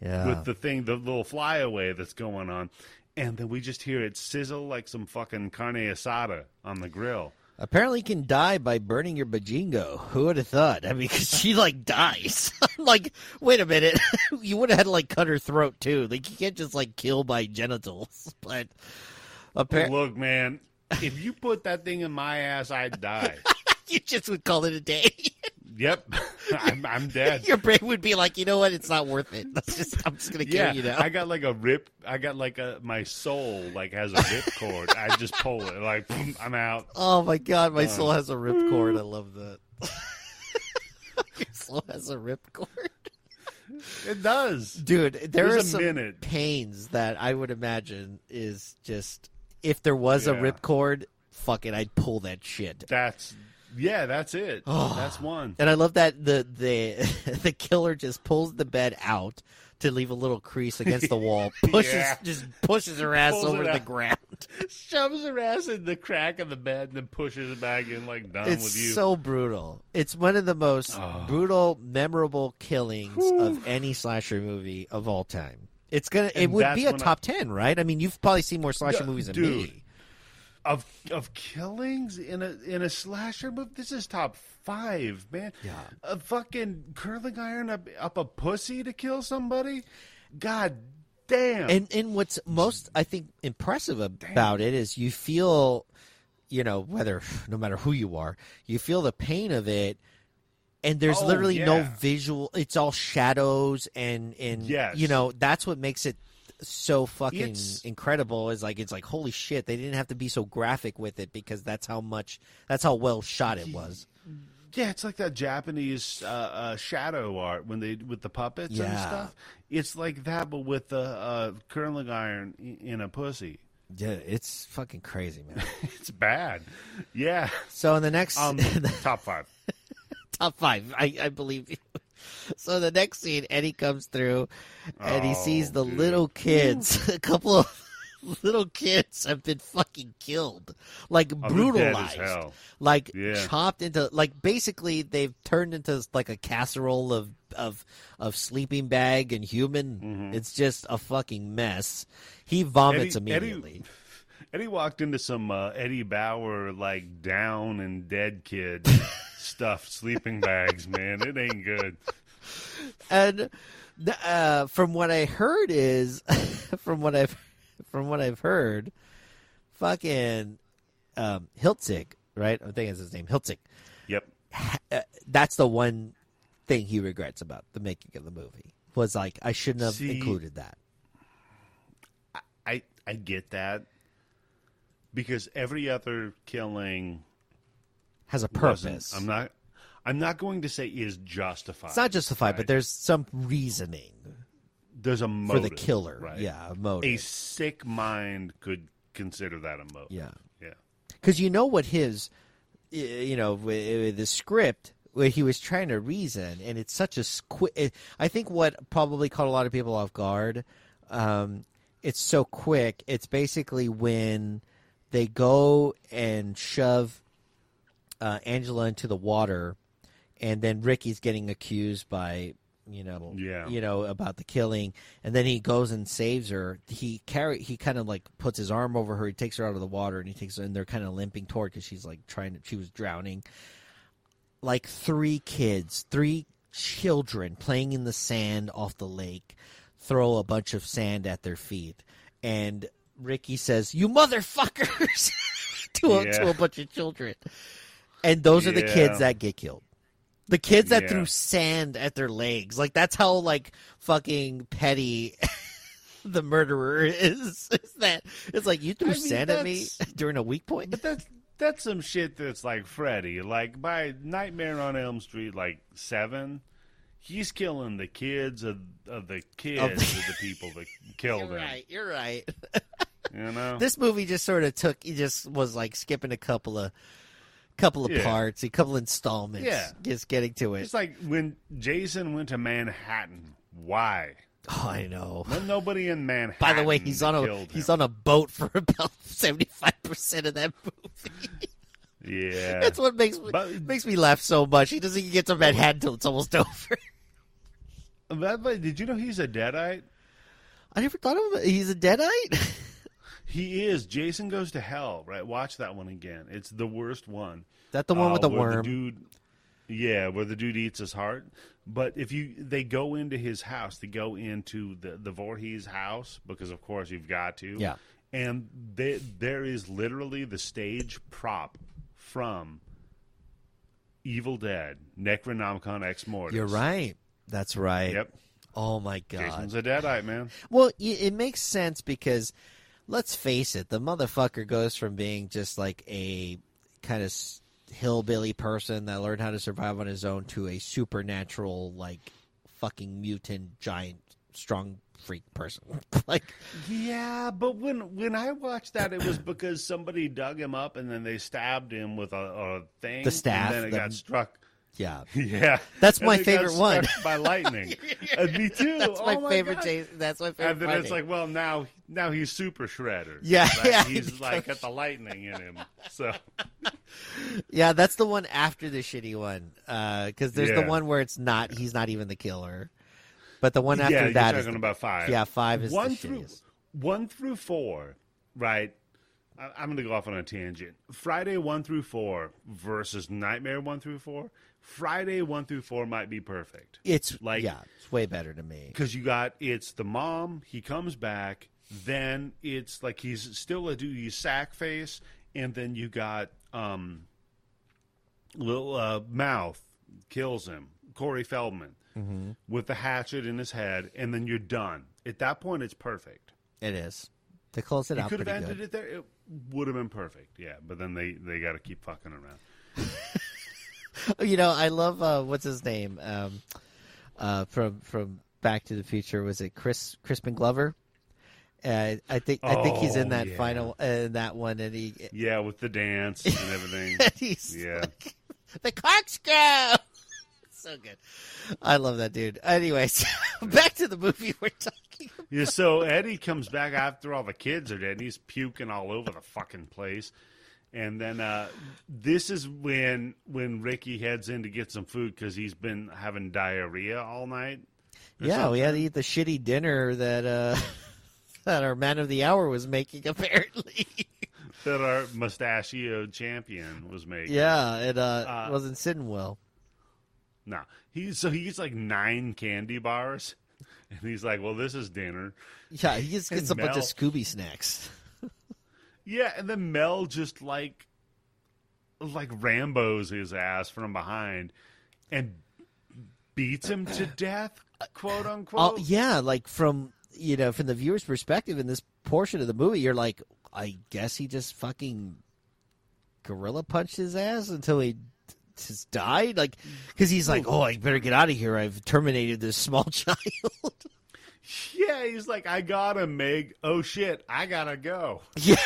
Speaker 3: Yeah.
Speaker 4: with the thing, the little flyaway that's going on, and then we just hear it sizzle like some fucking carne asada on the grill.
Speaker 3: Apparently, you can die by burning your bajingo. Who would have thought? I mean, [LAUGHS] because she like dies. [LAUGHS] I'm like, wait a minute, [LAUGHS] you would have had to like cut her throat too. Like, you can't just like kill by genitals. But apparently,
Speaker 4: Look, man, if you put that thing in my ass, I'd die.
Speaker 3: you just would call it a day.
Speaker 4: yep, [LAUGHS] I'm, I'm dead.
Speaker 3: your brain would be like, you know what? It's not worth it. [LAUGHS] Let's just, I'm just gonna kill
Speaker 4: Yeah,
Speaker 3: you now.
Speaker 4: I got like a rip. I got like a my soul like has a rip cord. I just pull it like I'm out.
Speaker 3: Oh my god, my uh, soul has a rip cord. I love that. [LAUGHS] Your soul has a rip cord.
Speaker 4: It does.
Speaker 3: Dude, there
Speaker 4: There's
Speaker 3: are
Speaker 4: a
Speaker 3: some
Speaker 4: minute.
Speaker 3: pains that I would imagine is just if there was a
Speaker 4: rip
Speaker 3: cord. fuck it, I'd pull that shit.
Speaker 4: That's yeah. That's it. [SIGHS]
Speaker 3: Oh.
Speaker 4: That's one.
Speaker 3: And I love that the the [LAUGHS] the killer just pulls the bed out to leave a little crease against the wall, [LAUGHS] pushes
Speaker 4: Yeah.
Speaker 3: just pushes her ass
Speaker 4: Pulls
Speaker 3: over the ground. [LAUGHS]
Speaker 4: Shoves her ass in the crack of the bed and then pushes it back in like done
Speaker 3: It's
Speaker 4: with you.
Speaker 3: It's so brutal. It's one of the most
Speaker 4: Oh.
Speaker 3: brutal, memorable killings of any slasher movie of all time. It's gonna. it
Speaker 4: And
Speaker 3: would be a
Speaker 4: when I-
Speaker 3: top ten, right? I mean, you've probably seen more slasher
Speaker 4: Yeah,
Speaker 3: movies than
Speaker 4: dude.
Speaker 3: me.
Speaker 4: Of of killings in a in a slasher movie. This is top five, man.
Speaker 3: Yeah.
Speaker 4: a fucking curling iron up, up a pussy to kill somebody. God damn.
Speaker 3: And and what's most I think impressive about it is you feel, you know, whether no matter who you are, you feel the pain of it, and there's
Speaker 4: Oh,
Speaker 3: literally no visual. It's all shadows and and
Speaker 4: Yes.
Speaker 3: you know that's what makes it so fucking
Speaker 4: It's-
Speaker 3: incredible. Is like it's like holy shit, they didn't have to be so graphic with it because that's how much that's how well shot it was.
Speaker 4: Yeah, it's like that Japanese uh, uh, shadow art when they with the puppets and stuff. It's like that, but with the uh, curling iron in a pussy.
Speaker 3: Yeah, it's fucking crazy, man. [LAUGHS]
Speaker 4: It's bad. Yeah.
Speaker 3: So in the next
Speaker 4: Um, [LAUGHS] top five.
Speaker 3: top five, I, I believe you. So the next scene, Eddie comes through, and he
Speaker 4: Oh,
Speaker 3: sees the
Speaker 4: dude.
Speaker 3: little kids. [LAUGHS] A couple of little kids have been fucking killed, like
Speaker 4: Oh, they're dead as
Speaker 3: brutalized, like
Speaker 4: Yeah.
Speaker 3: chopped into, like basically they've turned into like a casserole of of of sleeping bag and human.
Speaker 4: Mm-hmm.
Speaker 3: It's just a fucking mess. He vomits
Speaker 4: Eddie- Eddie-
Speaker 3: immediately.
Speaker 4: Eddie walked into some uh, Eddie Bauer like down and dead kid [LAUGHS] stuffed sleeping bags. Man, it ain't good.
Speaker 3: and uh, from what I heard is [LAUGHS] from what I've from what I've heard, fucking um, Hiltzik, right? I think it's his name, Hiltzik.
Speaker 4: Yep.
Speaker 3: Uh, that's the one thing he regrets about the making of the movie was like I shouldn't have
Speaker 4: See-
Speaker 3: included that.
Speaker 4: I I get that because every other killing
Speaker 3: Has a purpose.
Speaker 4: I'm not. I'm not going to say is justified.
Speaker 3: it's not justified,
Speaker 4: right?
Speaker 3: but there's some reasoning
Speaker 4: there's a motive for
Speaker 3: the killer.
Speaker 4: Right?
Speaker 3: Yeah, a
Speaker 4: A sick mind could consider that a motive.
Speaker 3: yeah.
Speaker 4: Yeah.
Speaker 3: because you know what his you know the script where he was trying to reason and it's such a quick i think what probably caught a lot of people off guard um, it's so quick it's basically when they go and shove uh, angela into the water and then ricky's getting accused by you know
Speaker 4: Yeah.
Speaker 3: you know about the killing. And then he goes and saves her. He carry he kind of like puts his arm over her. He takes her out of the water and he takes her and they're kind of limping toward because she's like trying to she was drowning. Like three kids three children playing in the sand off the lake throw a bunch of sand at their feet. And ricky says you motherfuckers [LAUGHS] to, a, to a bunch of children and those are the kids that get killed the kids that
Speaker 4: Yeah.
Speaker 3: threw sand at their legs. Like that's how like fucking petty [LAUGHS] the murderer is. [LAUGHS] Is that it's like you threw
Speaker 4: I mean,
Speaker 3: sand at me during a weak point?
Speaker 4: But that's that's some shit that's like Freddy. Like by Nightmare on Elm Street, like seven, he's killing the kids of of the kids
Speaker 3: Of
Speaker 4: of
Speaker 3: the-
Speaker 4: the, people that killed
Speaker 3: You're
Speaker 4: him.
Speaker 3: right. You're right.
Speaker 4: You know.
Speaker 3: this movie just sort of took. He just was like skipping a couple of couple of
Speaker 4: Yeah.
Speaker 3: parts, a couple installments.
Speaker 4: Yeah.
Speaker 3: just getting to it.
Speaker 4: it's like when Jason went to Manhattan. Why?
Speaker 3: Oh, I know.
Speaker 4: There's nobody in Manhattan.
Speaker 3: By the way, he's on a he's on a boat for [LAUGHS] about seventy five percent of that movie.
Speaker 4: Yeah.
Speaker 3: That's what makes me,
Speaker 4: But-
Speaker 3: makes me laugh so much. He doesn't even get to Manhattan until it's almost [LAUGHS] over.
Speaker 4: By the way, did you know he's a deadite?
Speaker 3: I never thought of him. He's a deadite. [LAUGHS]
Speaker 4: He is. Jason Goes to Hell. Right. Watch that one again. It's the worst one.
Speaker 3: that the one
Speaker 4: Uh,
Speaker 3: with the
Speaker 4: where
Speaker 3: worm.
Speaker 4: dude, yeah, where the dude eats his heart. But if you they go into his house, they go into the the Voorhees house because of course you've got to.
Speaker 3: Yeah.
Speaker 4: And they, there is literally the stage prop from Evil Dead, Necronomicon Ex Mortis.
Speaker 3: You're right. That's right.
Speaker 4: Yep.
Speaker 3: Oh my god.
Speaker 4: Jason's a deadite, man.
Speaker 3: Well, it makes sense because let's face it, the motherfucker goes from being just like a kind of hillbilly person that learned how to survive on his own to a supernatural, like fucking mutant, giant, strong freak person. [LAUGHS] like,
Speaker 4: Yeah, but when when I watched that, it was [CLEARS THROAT] because somebody dug him up and then they stabbed him with a, a thing.
Speaker 3: The staff,
Speaker 4: and then it
Speaker 3: the-
Speaker 4: got struck.
Speaker 3: yeah. [LAUGHS]
Speaker 4: Yeah,
Speaker 3: That's
Speaker 4: And
Speaker 3: my favorite one.
Speaker 4: by lightning. [LAUGHS] Uh, me too.
Speaker 3: That's
Speaker 4: Oh
Speaker 3: my,
Speaker 4: my
Speaker 3: favorite
Speaker 4: God.
Speaker 3: Jason. That's my favorite.
Speaker 4: And then it's like, well, now now he's super shredder.
Speaker 3: Yeah, [LAUGHS] yeah,
Speaker 4: He's
Speaker 3: he
Speaker 4: like got the lightning in him. So [LAUGHS]
Speaker 3: Yeah, that's the one after the shitty one. Uh, because there's the one where it's not. He's not even the killer. But the one
Speaker 4: yeah,
Speaker 3: after
Speaker 4: you're
Speaker 3: that is
Speaker 4: talking
Speaker 3: the-
Speaker 4: about five.
Speaker 3: Yeah, five is
Speaker 4: one
Speaker 3: the
Speaker 4: through
Speaker 3: shittiest.
Speaker 4: one through four. Right. I- I'm going to go off on a tangent. Friday one through four versus Nightmare one through four. Friday one through four might be perfect.
Speaker 3: It's
Speaker 4: Like-
Speaker 3: like yeah, it's way better to me.
Speaker 4: because you got it's the mom he comes back then it's like he's still a dude he's sack face and then you got um little uh, mouth kills him corey feldman with the hatchet in his head and then you're done at that point it's perfect
Speaker 3: It is. They close it
Speaker 4: you
Speaker 3: out
Speaker 4: could have ended
Speaker 3: good.
Speaker 4: it there it would have been perfect yeah but then they they got to keep fucking around [LAUGHS]
Speaker 3: you know, I love uh, what's his name um, uh, from from Back to the Future. Was it Chris Crispin Glover? Uh, I think I think he's in
Speaker 4: Oh,
Speaker 3: that
Speaker 4: yeah.
Speaker 3: final uh, that one, and he
Speaker 4: Yeah, with the dance and everything. [LAUGHS]
Speaker 3: he's
Speaker 4: Yeah.
Speaker 3: like, the corkscrew. [LAUGHS] so good. I love that dude. Anyways, [LAUGHS] back to the movie we're talking. about.
Speaker 4: Yeah, so Eddie comes back after all the kids are dead, and he's puking all over the fucking place. And then uh, this is when when Ricky heads in to get some food because he's been having diarrhea all night.
Speaker 3: Yeah, we had to eat the shitty dinner that uh, [LAUGHS] that our man of the hour was making. [LAUGHS] Apparently,
Speaker 4: that our mustachio champion was making.
Speaker 3: yeah, it uh,
Speaker 4: Uh,
Speaker 3: wasn't sitting well.
Speaker 4: No, he's so he eats like nine candy bars, [LAUGHS] and he's like, "Well, this is dinner."
Speaker 3: Yeah, he just gets a
Speaker 4: And
Speaker 3: bunch of Scooby snacks.
Speaker 4: Yeah, and then Mel just like like Rambo's his ass from behind and beats him to death, quote
Speaker 3: Oh
Speaker 4: unquote.
Speaker 3: yeah, like from you know from the viewer's perspective in this portion of the movie, you're like, I guess he just fucking gorilla punched his ass until he just died, like because he's like, oh, I better get out of here. I've terminated this small [LAUGHS] child.
Speaker 4: Yeah, he's like, I gotta Meg. Oh shit, I gotta go. [LAUGHS]
Speaker 3: yeah,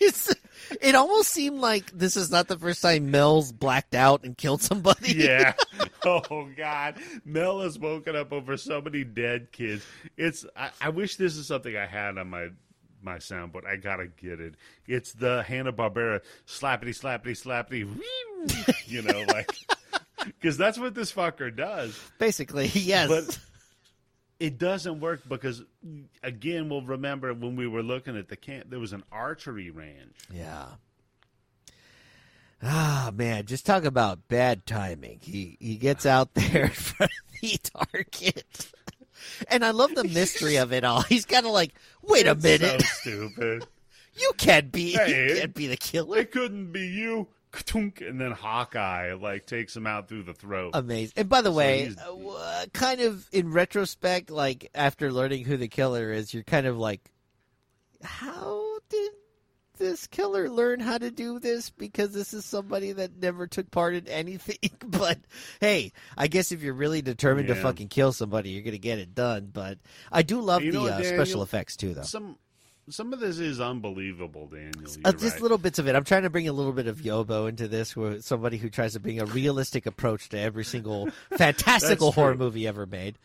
Speaker 3: It's- it almost seemed like this is not the first time Mel's blacked out and killed somebody.
Speaker 4: Yeah. [LAUGHS] [LAUGHS] oh God, Mel has woken up over so many dead kids. It's. I, I wish this is something I had on my my soundboard. I gotta get it. It's the Hanna Barbera slappity slappity slappity. You know, [LAUGHS] like because that's what this fucker does.
Speaker 3: basically, yes.
Speaker 4: But it doesn't work because again, we'll remember when we were looking at the camp, there was an archery range.
Speaker 3: Yeah. Ah man, just talk about bad timing. He he gets out there [LAUGHS] in front of the target. And I love the mystery of it all. He's kind of like, "Wait a minute.
Speaker 4: so [LAUGHS] stupid.
Speaker 3: you can't be
Speaker 4: Hey.
Speaker 3: you can't be the killer."
Speaker 4: It couldn't be you. [LAUGHS] And then Hawkeye like takes him out through the throat.
Speaker 3: Amazing. And by the way, uh, kind of in retrospect, like after learning who the killer is, you're kind of like, how did this killer learn how to do this? Because this is somebody that never took part in [LAUGHS] anything. [LAUGHS] but hey, I guess if you're really determined to fucking kill somebody, you're gonna get it done. But I do love
Speaker 4: You
Speaker 3: the
Speaker 4: know
Speaker 3: uh,
Speaker 4: Daniel?
Speaker 3: special effects too, though.
Speaker 4: Some some of this is unbelievable, Daniel.
Speaker 3: Uh, just
Speaker 4: right.
Speaker 3: little bits of it. I'm trying to bring a little bit of Yobo into this, where somebody who tries to bring a realistic approach to every single [LAUGHS] fantastical horror
Speaker 4: true.
Speaker 3: movie ever made.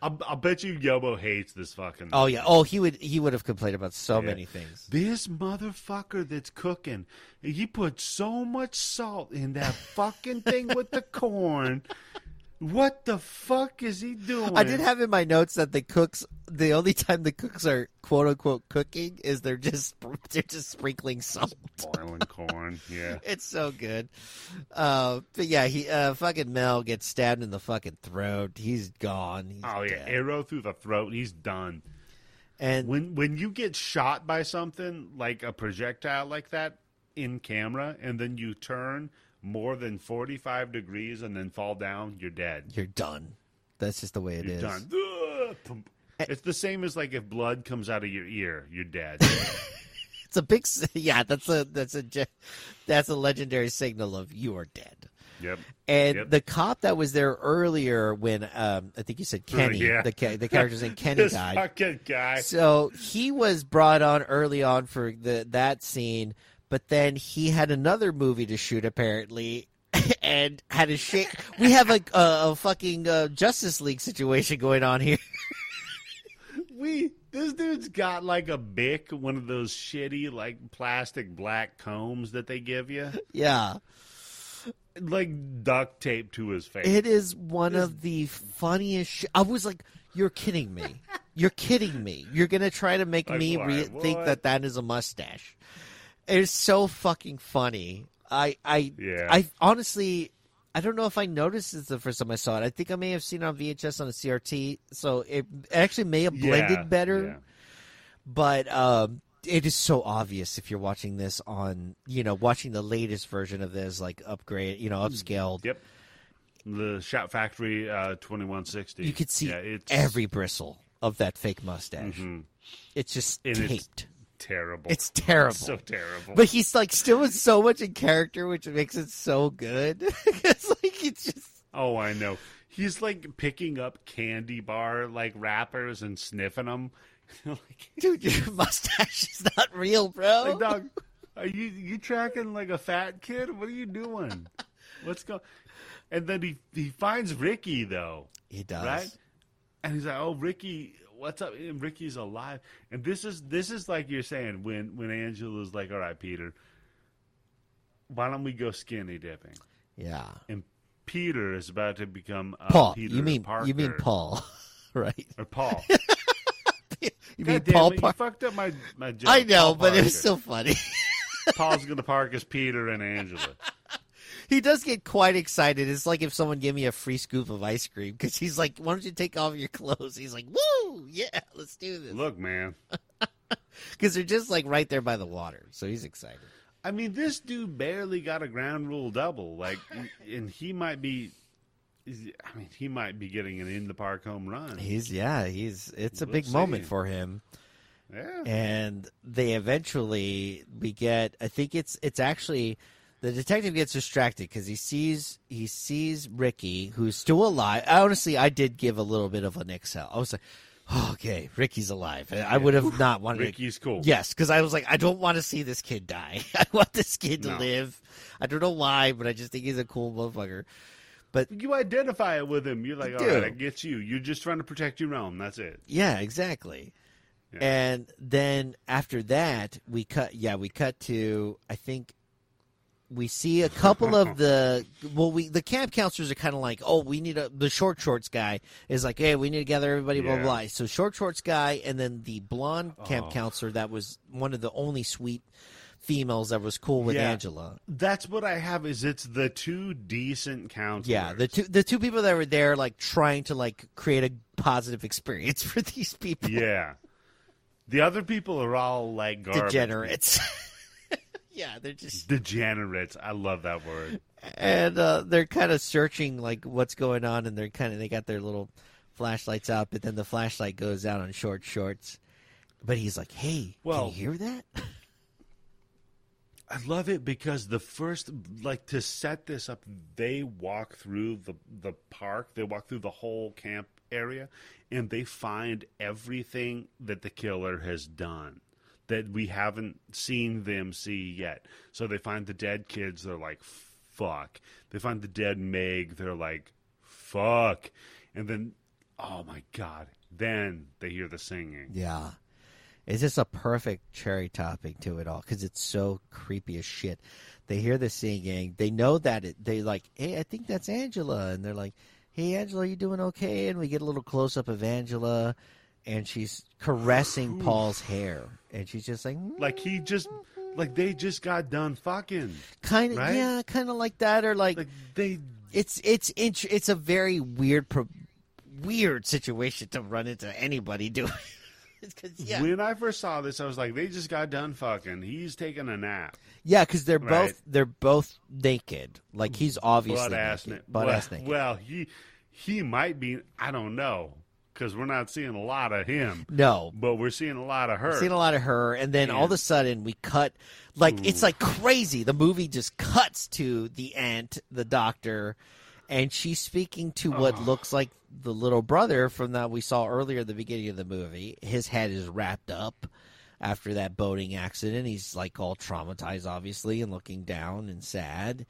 Speaker 4: I'll, I'll bet you Yobo hates this fucking.
Speaker 3: Oh yeah. Oh, he would. He would have complained about so
Speaker 4: Yeah.
Speaker 3: many things.
Speaker 4: This motherfucker that's cooking, he put so much salt in that fucking thing with the corn. [LAUGHS] What the fuck is he doing?
Speaker 3: I did have in my notes that the cooks, the only time the cooks are quote unquote cooking is they're just [LAUGHS] they're just sprinkling salt.
Speaker 4: boiling corn. Yeah. [LAUGHS]
Speaker 3: It's so good. Uh, but yeah, he uh, fucking Mel gets stabbed in the fucking throat. He's gone. He's
Speaker 4: Oh yeah,
Speaker 3: dead.
Speaker 4: arrow through the throat. He's done.
Speaker 3: And
Speaker 4: When when you get shot by something like a projectile like that in camera, and then you turn more than forty five degrees and then fall down, you're dead.
Speaker 3: you're done. That's just the way it
Speaker 4: You're
Speaker 3: is.
Speaker 4: done. Ah, Ugh, thump. Eh. It's the same as like if blood comes out of your ear, you're dead. [LAUGHS]
Speaker 3: It's a big. [LAUGHS] Yeah, that's a that's a that's a legendary signal of you are dead.
Speaker 4: yep.
Speaker 3: And
Speaker 4: Yep.
Speaker 3: the cop that was there earlier when um, I think you said uh, Kenny,
Speaker 4: yeah.
Speaker 3: the the character's name [LAUGHS] Kenny died.
Speaker 4: fucking guy.
Speaker 3: So he was brought on early on for the that scene, but then he had another movie to shoot apparently, [LAUGHS] and had a shake. We have a, a, a fucking uh, Justice League situation going on here. [LAUGHS]
Speaker 4: We this dude's got like a bic, one of those shitty like plastic black combs that they give you,
Speaker 3: yeah,
Speaker 4: like duct tape to his face.
Speaker 3: it is one of the funniest. Sh- I was like, "You're kidding me! You're kidding me! You're gonna try to make [LAUGHS]
Speaker 4: Like
Speaker 3: me re- think that that is a mustache?" It's so fucking funny. I I
Speaker 4: Yeah.
Speaker 3: I honestly I don't know if I noticed this the first time I saw it. I think I may have seen it on VHS on a CRT, so it, actually may have blended
Speaker 4: Yeah,
Speaker 3: better.
Speaker 4: yeah.
Speaker 3: But um, it is so obvious if you're watching this on, you know, watching the latest version of this, like upgrade, you know, upscaled.
Speaker 4: Yep. The Shout Factory uh, 2160.
Speaker 3: You could see
Speaker 4: yeah, it's
Speaker 3: every bristle of that fake mustache.
Speaker 4: Mhm.
Speaker 3: It's just
Speaker 4: And it's
Speaker 3: taped.
Speaker 4: Terrible. [LAUGHS]
Speaker 3: It's terrible.
Speaker 4: so terrible.
Speaker 3: but he's like still with so much in character, which makes it so good. [LAUGHS] it's like it's just
Speaker 4: oh, I know. He's like picking up candy bar like wrappers and sniffing them. [LAUGHS] like,
Speaker 3: dude, your mustache is not real, bro.
Speaker 4: like, dog, are you you tracking like a fat kid? What are you doing? What's going? And then he he finds Ricky though,
Speaker 3: he does.
Speaker 4: right? And he's like, "Oh, Ricky, what's up?" And Ricky's alive. And this is this is like you're saying when when Angela's like, "All right, Peter, why don't we go skinny dipping?"
Speaker 3: Yeah.
Speaker 4: And Peter is about to become uh,
Speaker 3: Paul.
Speaker 4: Peter
Speaker 3: you mean
Speaker 4: Parker.
Speaker 3: you mean Paul, [LAUGHS] right?
Speaker 4: or Paul? [LAUGHS]
Speaker 3: You mean
Speaker 4: God damn
Speaker 3: Paul
Speaker 4: it, you fucked up my my joke.
Speaker 3: I know,
Speaker 4: Paul
Speaker 3: but it was so funny. [LAUGHS]
Speaker 4: Paul's gonna park as Peter and Angela.
Speaker 3: He does get quite excited. It's like if someone gave me a free scoop of ice cream because he's like, "Why don't you take off your [LAUGHS] clothes?" He's like, "Woo, yeah, let's do this."
Speaker 4: Look, man. [LAUGHS]
Speaker 3: because they're just like right there by the water, so he's excited.
Speaker 4: I mean, this dude barely got a ground rule double. Like, [LAUGHS] and he might be. I mean, he might be getting an in the park home run.
Speaker 3: He's yeah, he's it's a
Speaker 4: We'll
Speaker 3: big moment for him.
Speaker 4: Yeah.
Speaker 3: and they eventually we get i think it's it's actually the detective gets distracted because he sees he sees ricky who's still alive honestly i did give a little bit of an excel i was like oh, okay ricky's alive i would have not wanted to
Speaker 4: Ricky's cool.
Speaker 3: yes because i was like i don't want to see this kid die [LAUGHS] i want this kid to
Speaker 4: No.
Speaker 3: live i don't know why but i just think he's a cool motherfucker But
Speaker 4: You identify it with him. You're like, all right, I get you. You're just trying to protect your own. That's it.
Speaker 3: Yeah, exactly.
Speaker 4: Yeah.
Speaker 3: And then after that, we cut. Yeah, we cut to. I think we see a couple of the. Well, we the camp counselors are kind of like, oh, we need a. The short shorts guy is like, hey, we need to gather everybody. Blah
Speaker 4: Yeah.
Speaker 3: blah. blah. So short shorts guy, and then the blonde camp
Speaker 4: Oh.
Speaker 3: counselor that was one of the only sweet females that was cool with
Speaker 4: Yeah.
Speaker 3: Angela.
Speaker 4: That's what I have. Is it's the two decent counselors.
Speaker 3: Yeah, the two the two people that were there, like trying to like create a positive experience [LAUGHS] for these people.
Speaker 4: Yeah. The other people are all like garbage.
Speaker 3: Degenerates. [LAUGHS] yeah, they're just [LAUGHS]
Speaker 4: Degenerates. I love that word.
Speaker 3: and uh, they're kind of searching like what's going on, and they're kind of they got their little flashlights out, but then the flashlight goes out on short shorts. But he's like, "Hey,
Speaker 4: Well-
Speaker 3: can you hear that?" [LAUGHS]
Speaker 4: I love it because the first, like, to set this up, they walk through the the park. They walk through the whole camp area, and they find everything that the killer has done that we haven't seen them see yet. So they find the dead kids. They're like, "Fuck." They find the dead Meg. They're like, "Fuck." And then, oh my god! Then they hear the singing.
Speaker 3: yeah, it's just a perfect cherry topping to it all because it's so creepy as shit. They hear the singing. They know that it. They like, "Hey, I think that's Angela," and they're like, "Hey, Angela, you doing okay?" And we get a little close up of Angela. And she's caressing Paul's hair, and she's just like,
Speaker 4: Like he just, like they just got done fucking.
Speaker 3: kind of
Speaker 4: Right?
Speaker 3: yeah kind of like that or like,
Speaker 4: Like they
Speaker 3: it's it's int- it's a very weird pro- weird situation to run into anybody [LAUGHS] doing yeah
Speaker 4: When I first saw this, I was like, they just got done fucking. He's taking a nap.
Speaker 3: yeah because they're
Speaker 4: Right.
Speaker 3: both they're both naked like he's obviously
Speaker 4: Butt ass
Speaker 3: naked,
Speaker 4: naked.
Speaker 3: butt
Speaker 4: well,
Speaker 3: ass naked
Speaker 4: well, he he might be. I don't know because we're not seeing a lot of him,
Speaker 3: no.
Speaker 4: But we're seeing a lot of her.
Speaker 3: We're seeing a lot of her and then all of a sudden we cut like it's like crazy. The movie just cuts to the aunt the doctor and she's speaking to what looks like the little brother from that we saw earlier at the beginning of the movie. His head is wrapped up after that boating accident. He's like all traumatized obviously and looking down and sad.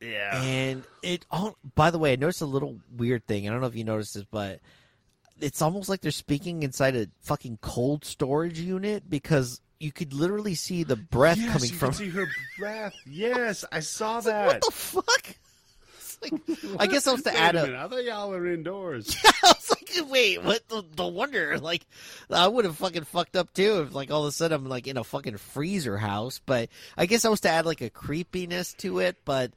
Speaker 4: Yeah,
Speaker 3: and it all by the way i noticed a little weird thing. I don't know if you noticed this but it's almost like they're speaking inside a fucking cold storage unit because you could literally see the breath
Speaker 4: yes,
Speaker 3: coming
Speaker 4: you
Speaker 3: from
Speaker 4: see her [LAUGHS] breath. Yes, I saw that.
Speaker 3: what the fuck like, i guess i was to
Speaker 4: Wait
Speaker 3: add
Speaker 4: a minute, I thought y'all were indoors. [LAUGHS]
Speaker 3: Yeah, I was like, wait, what? The, the wonder, like, I would have fucking fucked up too if, like, all of a sudden I'm like in a fucking freezer house. But I guess I was to add like a creepiness to it. But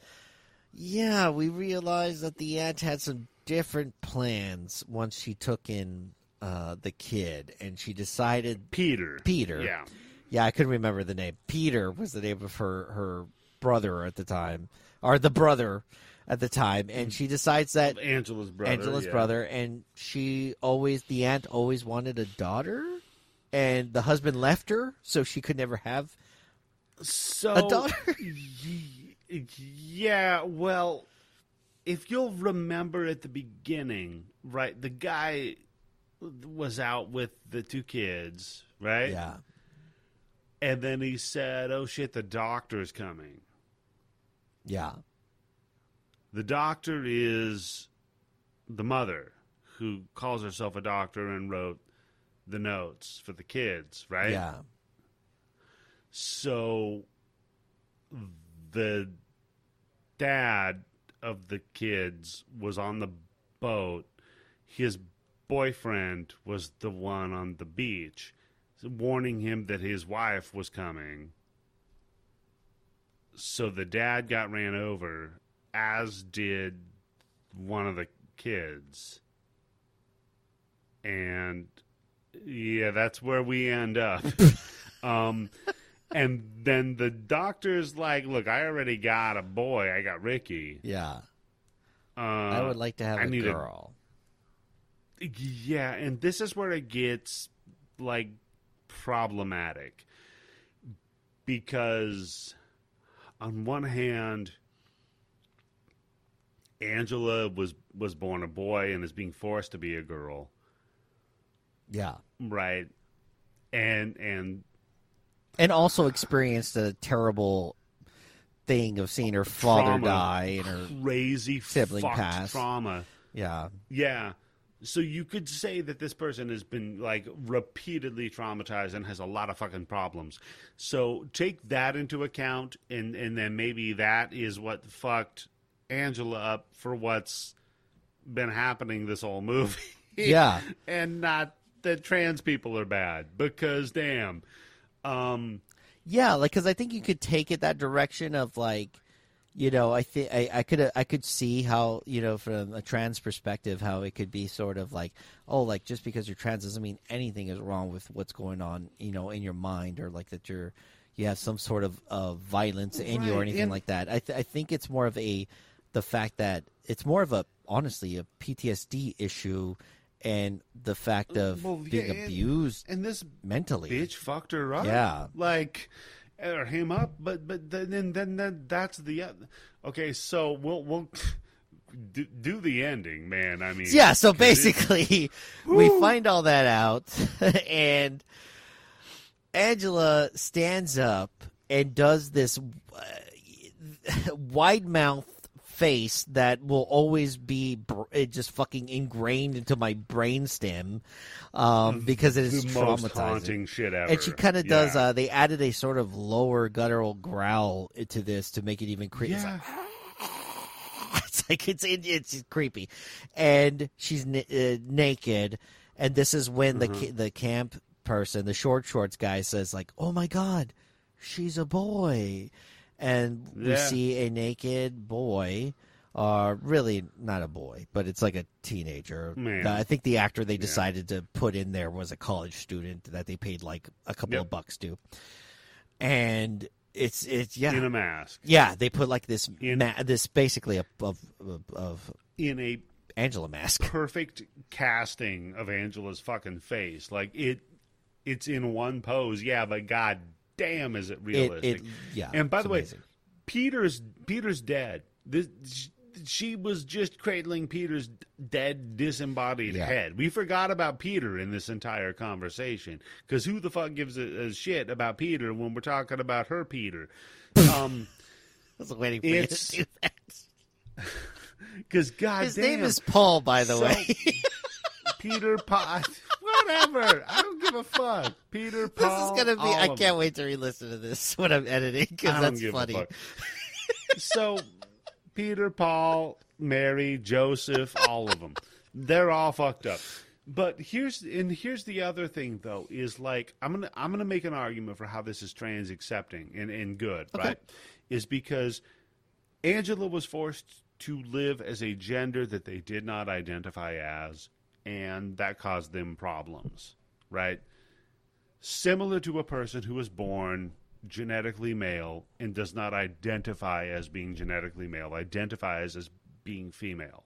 Speaker 3: yeah, we realized that the aunt had some different plans once she took in uh, the kid, and she decided
Speaker 4: Peter.
Speaker 3: Peter.
Speaker 4: Yeah.
Speaker 3: Yeah, I couldn't remember the name. Peter was the name of her her brother at the time, or the brother at the time, and she decides that
Speaker 4: Angela's brother.
Speaker 3: Angela's
Speaker 4: yeah.
Speaker 3: brother, and she always the aunt always wanted a daughter. and the husband left her, so she could never have
Speaker 4: So
Speaker 3: a daughter. [LAUGHS]
Speaker 4: yeah, well, if you'll remember at the beginning, right? The guy was out with the two kids, right?
Speaker 3: yeah,
Speaker 4: And then he said, "Oh shit, the doctor's coming."
Speaker 3: yeah,
Speaker 4: The doctor is the mother who calls herself a doctor and wrote the notes for the kids, right?
Speaker 3: yeah,
Speaker 4: So the dad of the kids was on the boat. His boyfriend was the one on the beach, warning him that his wife was coming. So the dad got ran over, as did one of the kids. And yeah, that's where we end up. [LAUGHS] um, and then the doctor's like, "Look, I already got a boy. I got Ricky.
Speaker 3: yeah.
Speaker 4: Uh,
Speaker 3: I would like to have
Speaker 4: I
Speaker 3: a
Speaker 4: need a-
Speaker 3: girl.
Speaker 4: yeah, and this is where it gets like problematic because on one hand Angela was was born a boy and is being forced to be a girl,
Speaker 3: Yeah,
Speaker 4: right? And and
Speaker 3: and also experienced a terrible thing of seeing her father
Speaker 4: Trauma.
Speaker 3: die and her
Speaker 4: crazy
Speaker 3: Sibling pass.
Speaker 4: trauma.
Speaker 3: yeah,
Speaker 4: Yeah. So you could say that this person has been like repeatedly traumatized and has a lot of fucking problems. So take that into account and and then maybe that is what fucked Angela up for what's been happening this whole movie.
Speaker 3: Yeah. [LAUGHS]
Speaker 4: and not that trans people are bad because damn. Um
Speaker 3: Yeah, like because I think you could take it that direction of like, you know, I think I I could I could see how you know from a trans perspective how it could be sort of like oh like just because you're trans doesn't mean anything is wrong with what's going on you know in your mind or like that you're you have some sort of uh, violence in you or anything
Speaker 4: and-
Speaker 3: like that. I th- I think it's more of a the fact that it's more of a honestly a PTSD issue and the fact of
Speaker 4: Well,
Speaker 3: being
Speaker 4: and-
Speaker 3: abused
Speaker 4: and this
Speaker 3: mentally.
Speaker 4: bitch fucked her up.
Speaker 3: Yeah.
Speaker 4: like or him up. But but then then then, that's the okay. So we'll we'll [LAUGHS] do, do the ending, man. I mean,
Speaker 3: Yeah, so
Speaker 4: 'cause it-
Speaker 3: basically, [LAUGHS] we find all that out, [LAUGHS] and Angela stands up and does this uh, wide mouth face that will always be br- it just fucking ingrained into my brainstem um, because it is
Speaker 4: the most
Speaker 3: traumatizing.
Speaker 4: haunting shit ever.
Speaker 3: And she kind of does.
Speaker 4: Yeah.
Speaker 3: Uh, they added a sort of lower guttural growl to this to make it even creepy. It's like,
Speaker 4: yeah. [LAUGHS]
Speaker 3: it's like it's it's creepy, and she's na- uh, naked, and this is when the
Speaker 4: Mm-hmm.
Speaker 3: ca- the camp person, the short shorts guy, says like, "Oh my god, she's a boy," and we
Speaker 4: Yeah.
Speaker 3: see a naked boy. Uh, really not a boy, but it's like a teenager.
Speaker 4: Man.
Speaker 3: I think the actor they decided to put in there was a college student that they paid like a couple
Speaker 4: Yep.
Speaker 3: of bucks to, and it's it's yeah
Speaker 4: in a mask,
Speaker 3: yeah, they put like this
Speaker 4: In-
Speaker 3: ma- this basically a, of, of of
Speaker 4: in a
Speaker 3: Angela mask.
Speaker 4: perfect casting of Angela's fucking face. Like it, it's in one pose. Yeah, but god damn, is it
Speaker 3: It,
Speaker 4: realistic?
Speaker 3: it yeah.
Speaker 4: And by the way. Peter's Peter's dead. This, she was just cradling Peter's dead, disembodied
Speaker 3: Yeah.
Speaker 4: head. We forgot about Peter in this entire conversation because who the fuck gives a, a shit about Peter when we're talking about her Peter? Um, [LAUGHS]
Speaker 3: I was waiting for you to do that. [LAUGHS]
Speaker 4: because God
Speaker 3: His
Speaker 4: damn,
Speaker 3: name is Paul, by the
Speaker 4: So-
Speaker 3: way. [LAUGHS]
Speaker 4: Peter Pot. Whatever. I don't give a fuck. Peter Paul.
Speaker 3: this is gonna be. I can't wait to re-listen to this [LAUGHS] when I'm editing because that's funny. [LAUGHS]
Speaker 4: so, Peter, Paul, Mary, Joseph, all of them, they're all fucked up. But here's and here's the other thing though is like I'm gonna I'm gonna make an argument for how this is trans accepting and, and good right is because Angela was forced to live as a gender that they did not identify as and that caused them problems right similar to a person who was born genetically male and does not identify as being genetically male, identifies as being female.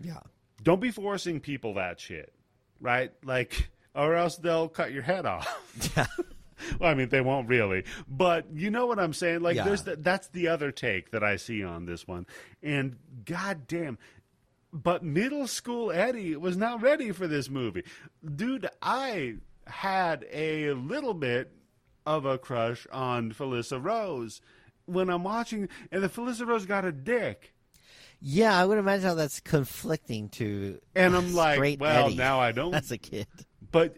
Speaker 3: Yeah.
Speaker 4: Don't be forcing people that shit, right? Like, or else they'll cut your head off. Yeah. [LAUGHS] well, I mean, they won't really, but you know what I'm saying. Like,
Speaker 3: Yeah.
Speaker 4: there's the, that's the other take that I see on this one, and goddamn. But middle school Eddie was not ready for this movie, dude. I had a little bit of a crush on Felissa Rose when I'm watching, and the Felissa Rose got a dick.
Speaker 3: Yeah, I would imagine how that's conflicting to.
Speaker 4: And I'm like, well,
Speaker 3: Eddie
Speaker 4: now I don't. [LAUGHS]
Speaker 3: As a kid.
Speaker 4: But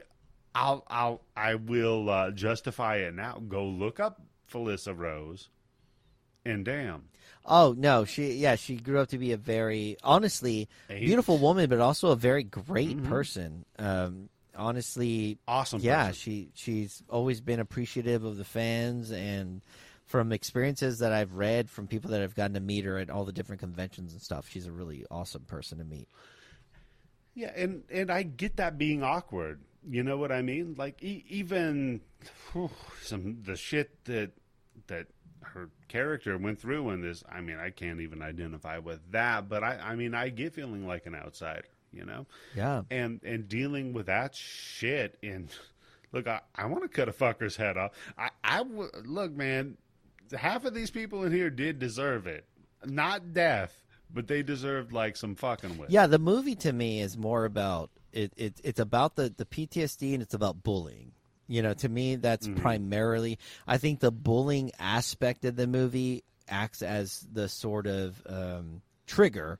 Speaker 4: I'll, I'll, I will uh, justify it now. Go look up Felissa Rose, and damn,
Speaker 3: Oh no, she yeah she grew up to be a very honestly
Speaker 4: A-
Speaker 3: beautiful woman, but also a very great
Speaker 4: Mhm.
Speaker 3: person. Um, honestly,
Speaker 4: awesome.
Speaker 3: yeah,
Speaker 4: person.
Speaker 3: she she's always been appreciative of the fans and from experiences that I've read from people that have gotten to meet her at all the different conventions and stuff. She's a really awesome person to meet.
Speaker 4: Yeah, and and I get that being awkward. You know what I mean? Like e- even whew, some the shit that that her character went through in this. I mean, I can't even identify with that, but I I mean, I get feeling like an outsider. You know,
Speaker 3: Yeah,
Speaker 4: and and dealing with that shit. And [LAUGHS] look, I, I want to cut a fucker's head off. I I w- look, man. Half of these people in here did deserve it, not death, but they deserved like some fucking with.
Speaker 3: yeah. The movie to me is more about it. it it's about the the PTSD and it's about bullying. You know, to me, that's
Speaker 4: Mm-hmm.
Speaker 3: primarily. I think the bullying aspect of the movie acts as the sort of um, trigger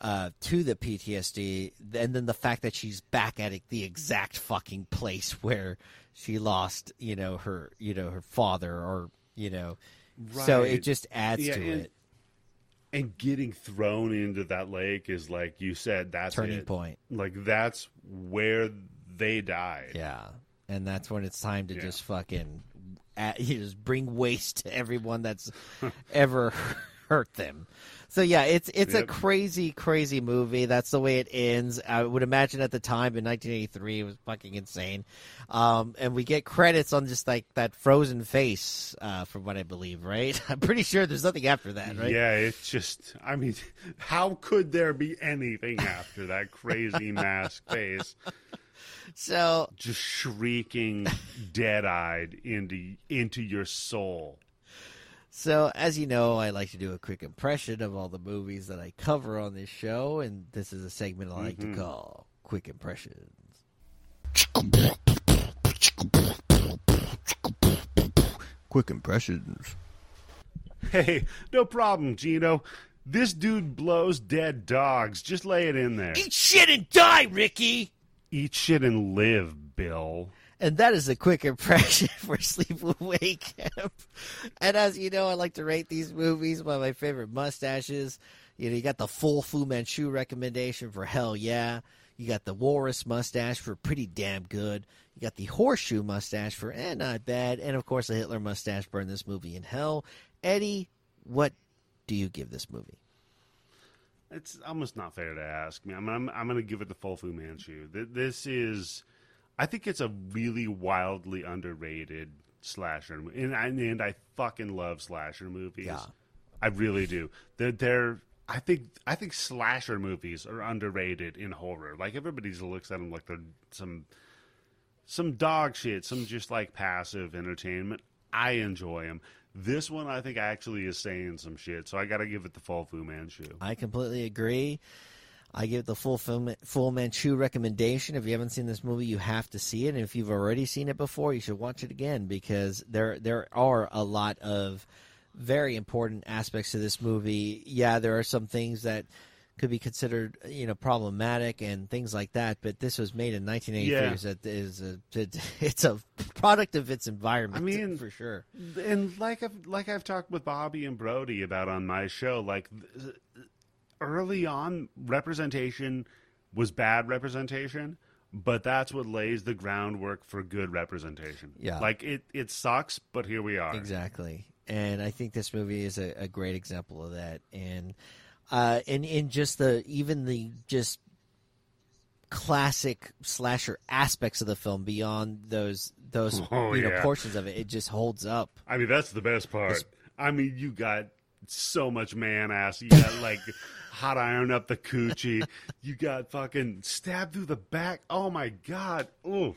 Speaker 3: uh, to the PTSD, and then the fact that she's back at it, the exact fucking place where she lost, you know, her, you know, her father, or you know, so it just adds
Speaker 4: Yeah,
Speaker 3: to
Speaker 4: and-
Speaker 3: it.
Speaker 4: and getting thrown into that lake is like you said that's
Speaker 3: Turning
Speaker 4: it.
Speaker 3: point.
Speaker 4: like that's where they died
Speaker 3: Yeah, and that's when it's time to
Speaker 4: Yeah.
Speaker 3: just fucking at, [LAUGHS] you just bring waste to everyone that's [LAUGHS] ever [LAUGHS] hurt them. So yeah, it's it's a crazy, crazy movie. That's the way it ends. I would imagine at the time in 1983, it was fucking insane. Um, and we get credits on just like that frozen face, uh, from what I believe. Right? I'm pretty sure there's nothing after that. Right?
Speaker 4: yeah it's just i mean how could there be anything after that crazy mask face
Speaker 3: So
Speaker 4: just shrieking [LAUGHS] dead-eyed into into your soul
Speaker 3: So, as you know, I like to do a quick impression of all the movies that I cover on this show, and this is a segment I like
Speaker 4: Mhm.
Speaker 3: to call Quick Impressions. Quick Impressions.
Speaker 4: hey no problem gino this dude blows dead dogs just lay it in there
Speaker 3: Eat shit and die, Ricky!
Speaker 4: Eat shit and live bill
Speaker 3: And that is a quick impression [LAUGHS] for Sleepaway Camp. And as you know, I like to rate these movies by my favorite mustaches. You know, you got the full Fu Manchu recommendation for Hell Yeah. You got the Walrus mustache for Pretty Damn Good. You got the Horseshoe mustache for Eh, Not Bad. And of course, the Hitler mustache burned this movie in hell. Eddie, what do you give this movie?
Speaker 4: It's almost not fair to ask me. I'm I'm, I'm going to give it the full Fu Manchu. Th- This is, I think it's a really wildly underrated slasher, and I, and I fucking love slasher movies.
Speaker 3: Yeah.
Speaker 4: I really do. They're, they're I think I think slasher movies are underrated in horror. Like everybody looks at them like they're some some dog shit, some just like passive entertainment. I enjoy them. This one, I think, actually is saying some shit. So I got to give it the full Fu Manchu.
Speaker 3: I completely agree. I give it the full Fu Manchu recommendation. If you haven't seen this movie, you have to see it. And if you've already seen it before, you should watch it again because there there are a lot of very important aspects to this movie. Yeah, there are some things that could be considered you know problematic and things like that. But this was made in 1983.
Speaker 4: Yeah.
Speaker 3: It is a, it's a product of its environment.
Speaker 4: I mean,
Speaker 3: for sure.
Speaker 4: and like I've like I've talked with Bobby and Brody about on my show, like early on, representation was bad representation, but that's what lays the groundwork for good representation.
Speaker 3: Yeah.
Speaker 4: like it it sucks, but here we are.
Speaker 3: Exactly. And I think this movie is a, a great example of that. And uh and in just the even the just classic slasher aspects of the film beyond those those [LAUGHS]
Speaker 4: Oh,
Speaker 3: you know
Speaker 4: yeah.
Speaker 3: portions of it, it just holds up.
Speaker 4: I mean, that's the best part. I mean, you got so much man ass. You [LAUGHS] got like hot iron up the coochie. [LAUGHS] you got fucking stabbed through the back. Oh my god. Ooh.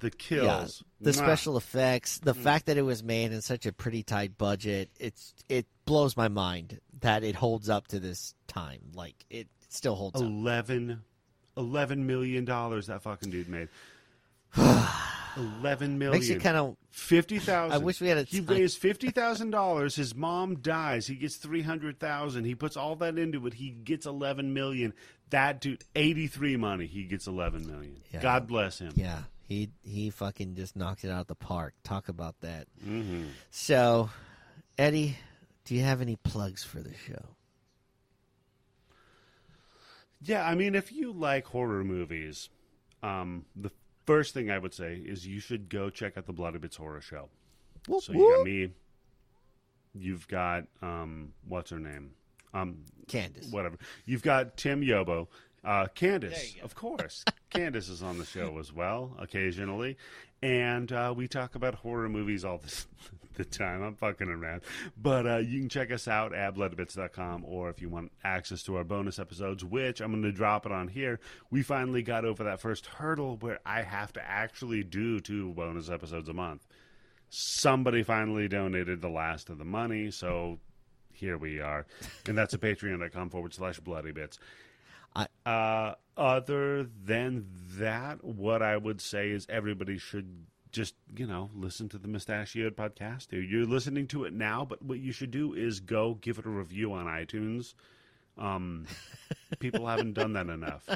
Speaker 4: The kills.
Speaker 3: the
Speaker 4: Mwah.
Speaker 3: special effects, the
Speaker 4: Mm.
Speaker 3: fact that it was made in such a pretty tight budget, it's it blows my mind that it holds up to this time. Like it still holds up.
Speaker 4: 11, 11 million dollars that fucking dude made. [SIGHS] [SIGHS] [SIGHS] 11 million.
Speaker 3: Makes it kind of
Speaker 4: Fifty thousand.
Speaker 3: I wish we had a
Speaker 4: He
Speaker 3: time-
Speaker 4: raised fifty thousand dollars. His mom dies. He gets three hundred thousand. He puts all that into it. He gets eleven million. That dude, eighty three money. He gets eleven million.
Speaker 3: Yeah.
Speaker 4: God bless him.
Speaker 3: yeah. He he fucking just knocked it out of the park. Talk about that.
Speaker 4: hmm
Speaker 3: So, Eddie, do you have any plugs for the show?
Speaker 4: Yeah, I mean, if you like horror movies, um, the first thing I would say is you should go check out the Bloody Bits Horror Show.
Speaker 3: Whoop,
Speaker 4: So you got me. You've got um, what's her name? Um,
Speaker 3: Candace.
Speaker 4: whatever. You've got Tim Yobo, uh, Candace, of course. Candace is on the show as well occasionally, and uh, we talk about horror movies all [LAUGHS] the, the time. I'm fucking around, but uh, you can check us out at bloodybits.com, or if you want access to our bonus episodes, which I'm going to drop it on here. We finally got over that first hurdle where I have to actually do two bonus episodes a month. Somebody finally donated the last of the money, so here we are. And that's at patreon.com forward slash bloody bits. Uh, other than that, what I would say is everybody should just, you know, listen to the Mustachioed podcast. You're listening to it now, but what you should do is go give it a review on iTunes. Um, [LAUGHS] people haven't done that enough.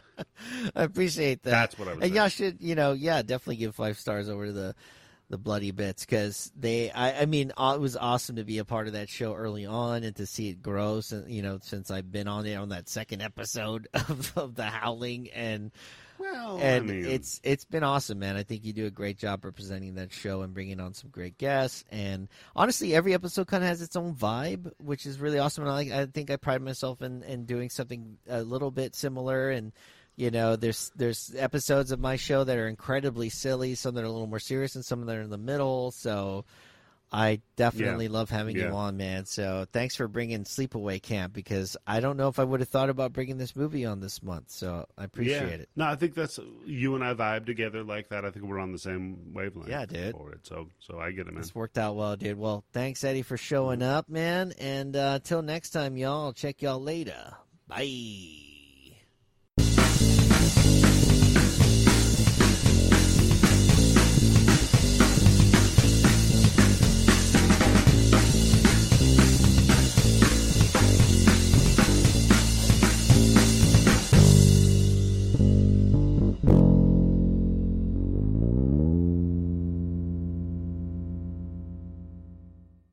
Speaker 3: I appreciate that.
Speaker 4: That's what I would
Speaker 3: And
Speaker 4: say.
Speaker 3: y'all should, you know, yeah, definitely give five stars over to the the bloody bits because they. I, I mean, it was awesome to be a part of that show early on and to see it grow. Since you know, since I've been on it on that second episode [LAUGHS] of, of the Howling, and
Speaker 4: Well,
Speaker 3: and
Speaker 4: I mean,
Speaker 3: it's it's been awesome, man. I think you do a great job representing that show and bringing on some great guests. And honestly, every episode kind of has its own vibe, which is really awesome. And I like, I think I pride myself in, in doing something a little bit similar. And you know, there's there's episodes of my show that are incredibly silly, some that are a little more serious, and some that are in the middle. So. I definitely love having
Speaker 4: Yeah.
Speaker 3: you on, man. So thanks for bringing Sleepaway Camp because I don't know if I would have thought about bringing this movie on this month. So I appreciate
Speaker 4: yeah.
Speaker 3: it.
Speaker 4: No, I think that's you and I vibe together like that. I think we're on the same wavelength.
Speaker 3: Yeah, dude.
Speaker 4: For it, so so I get it, man.
Speaker 3: This worked out well, dude. Well, thanks, Eddie, for showing up, man. And uh, till next time, y'all. I'll check y'all later. Bye.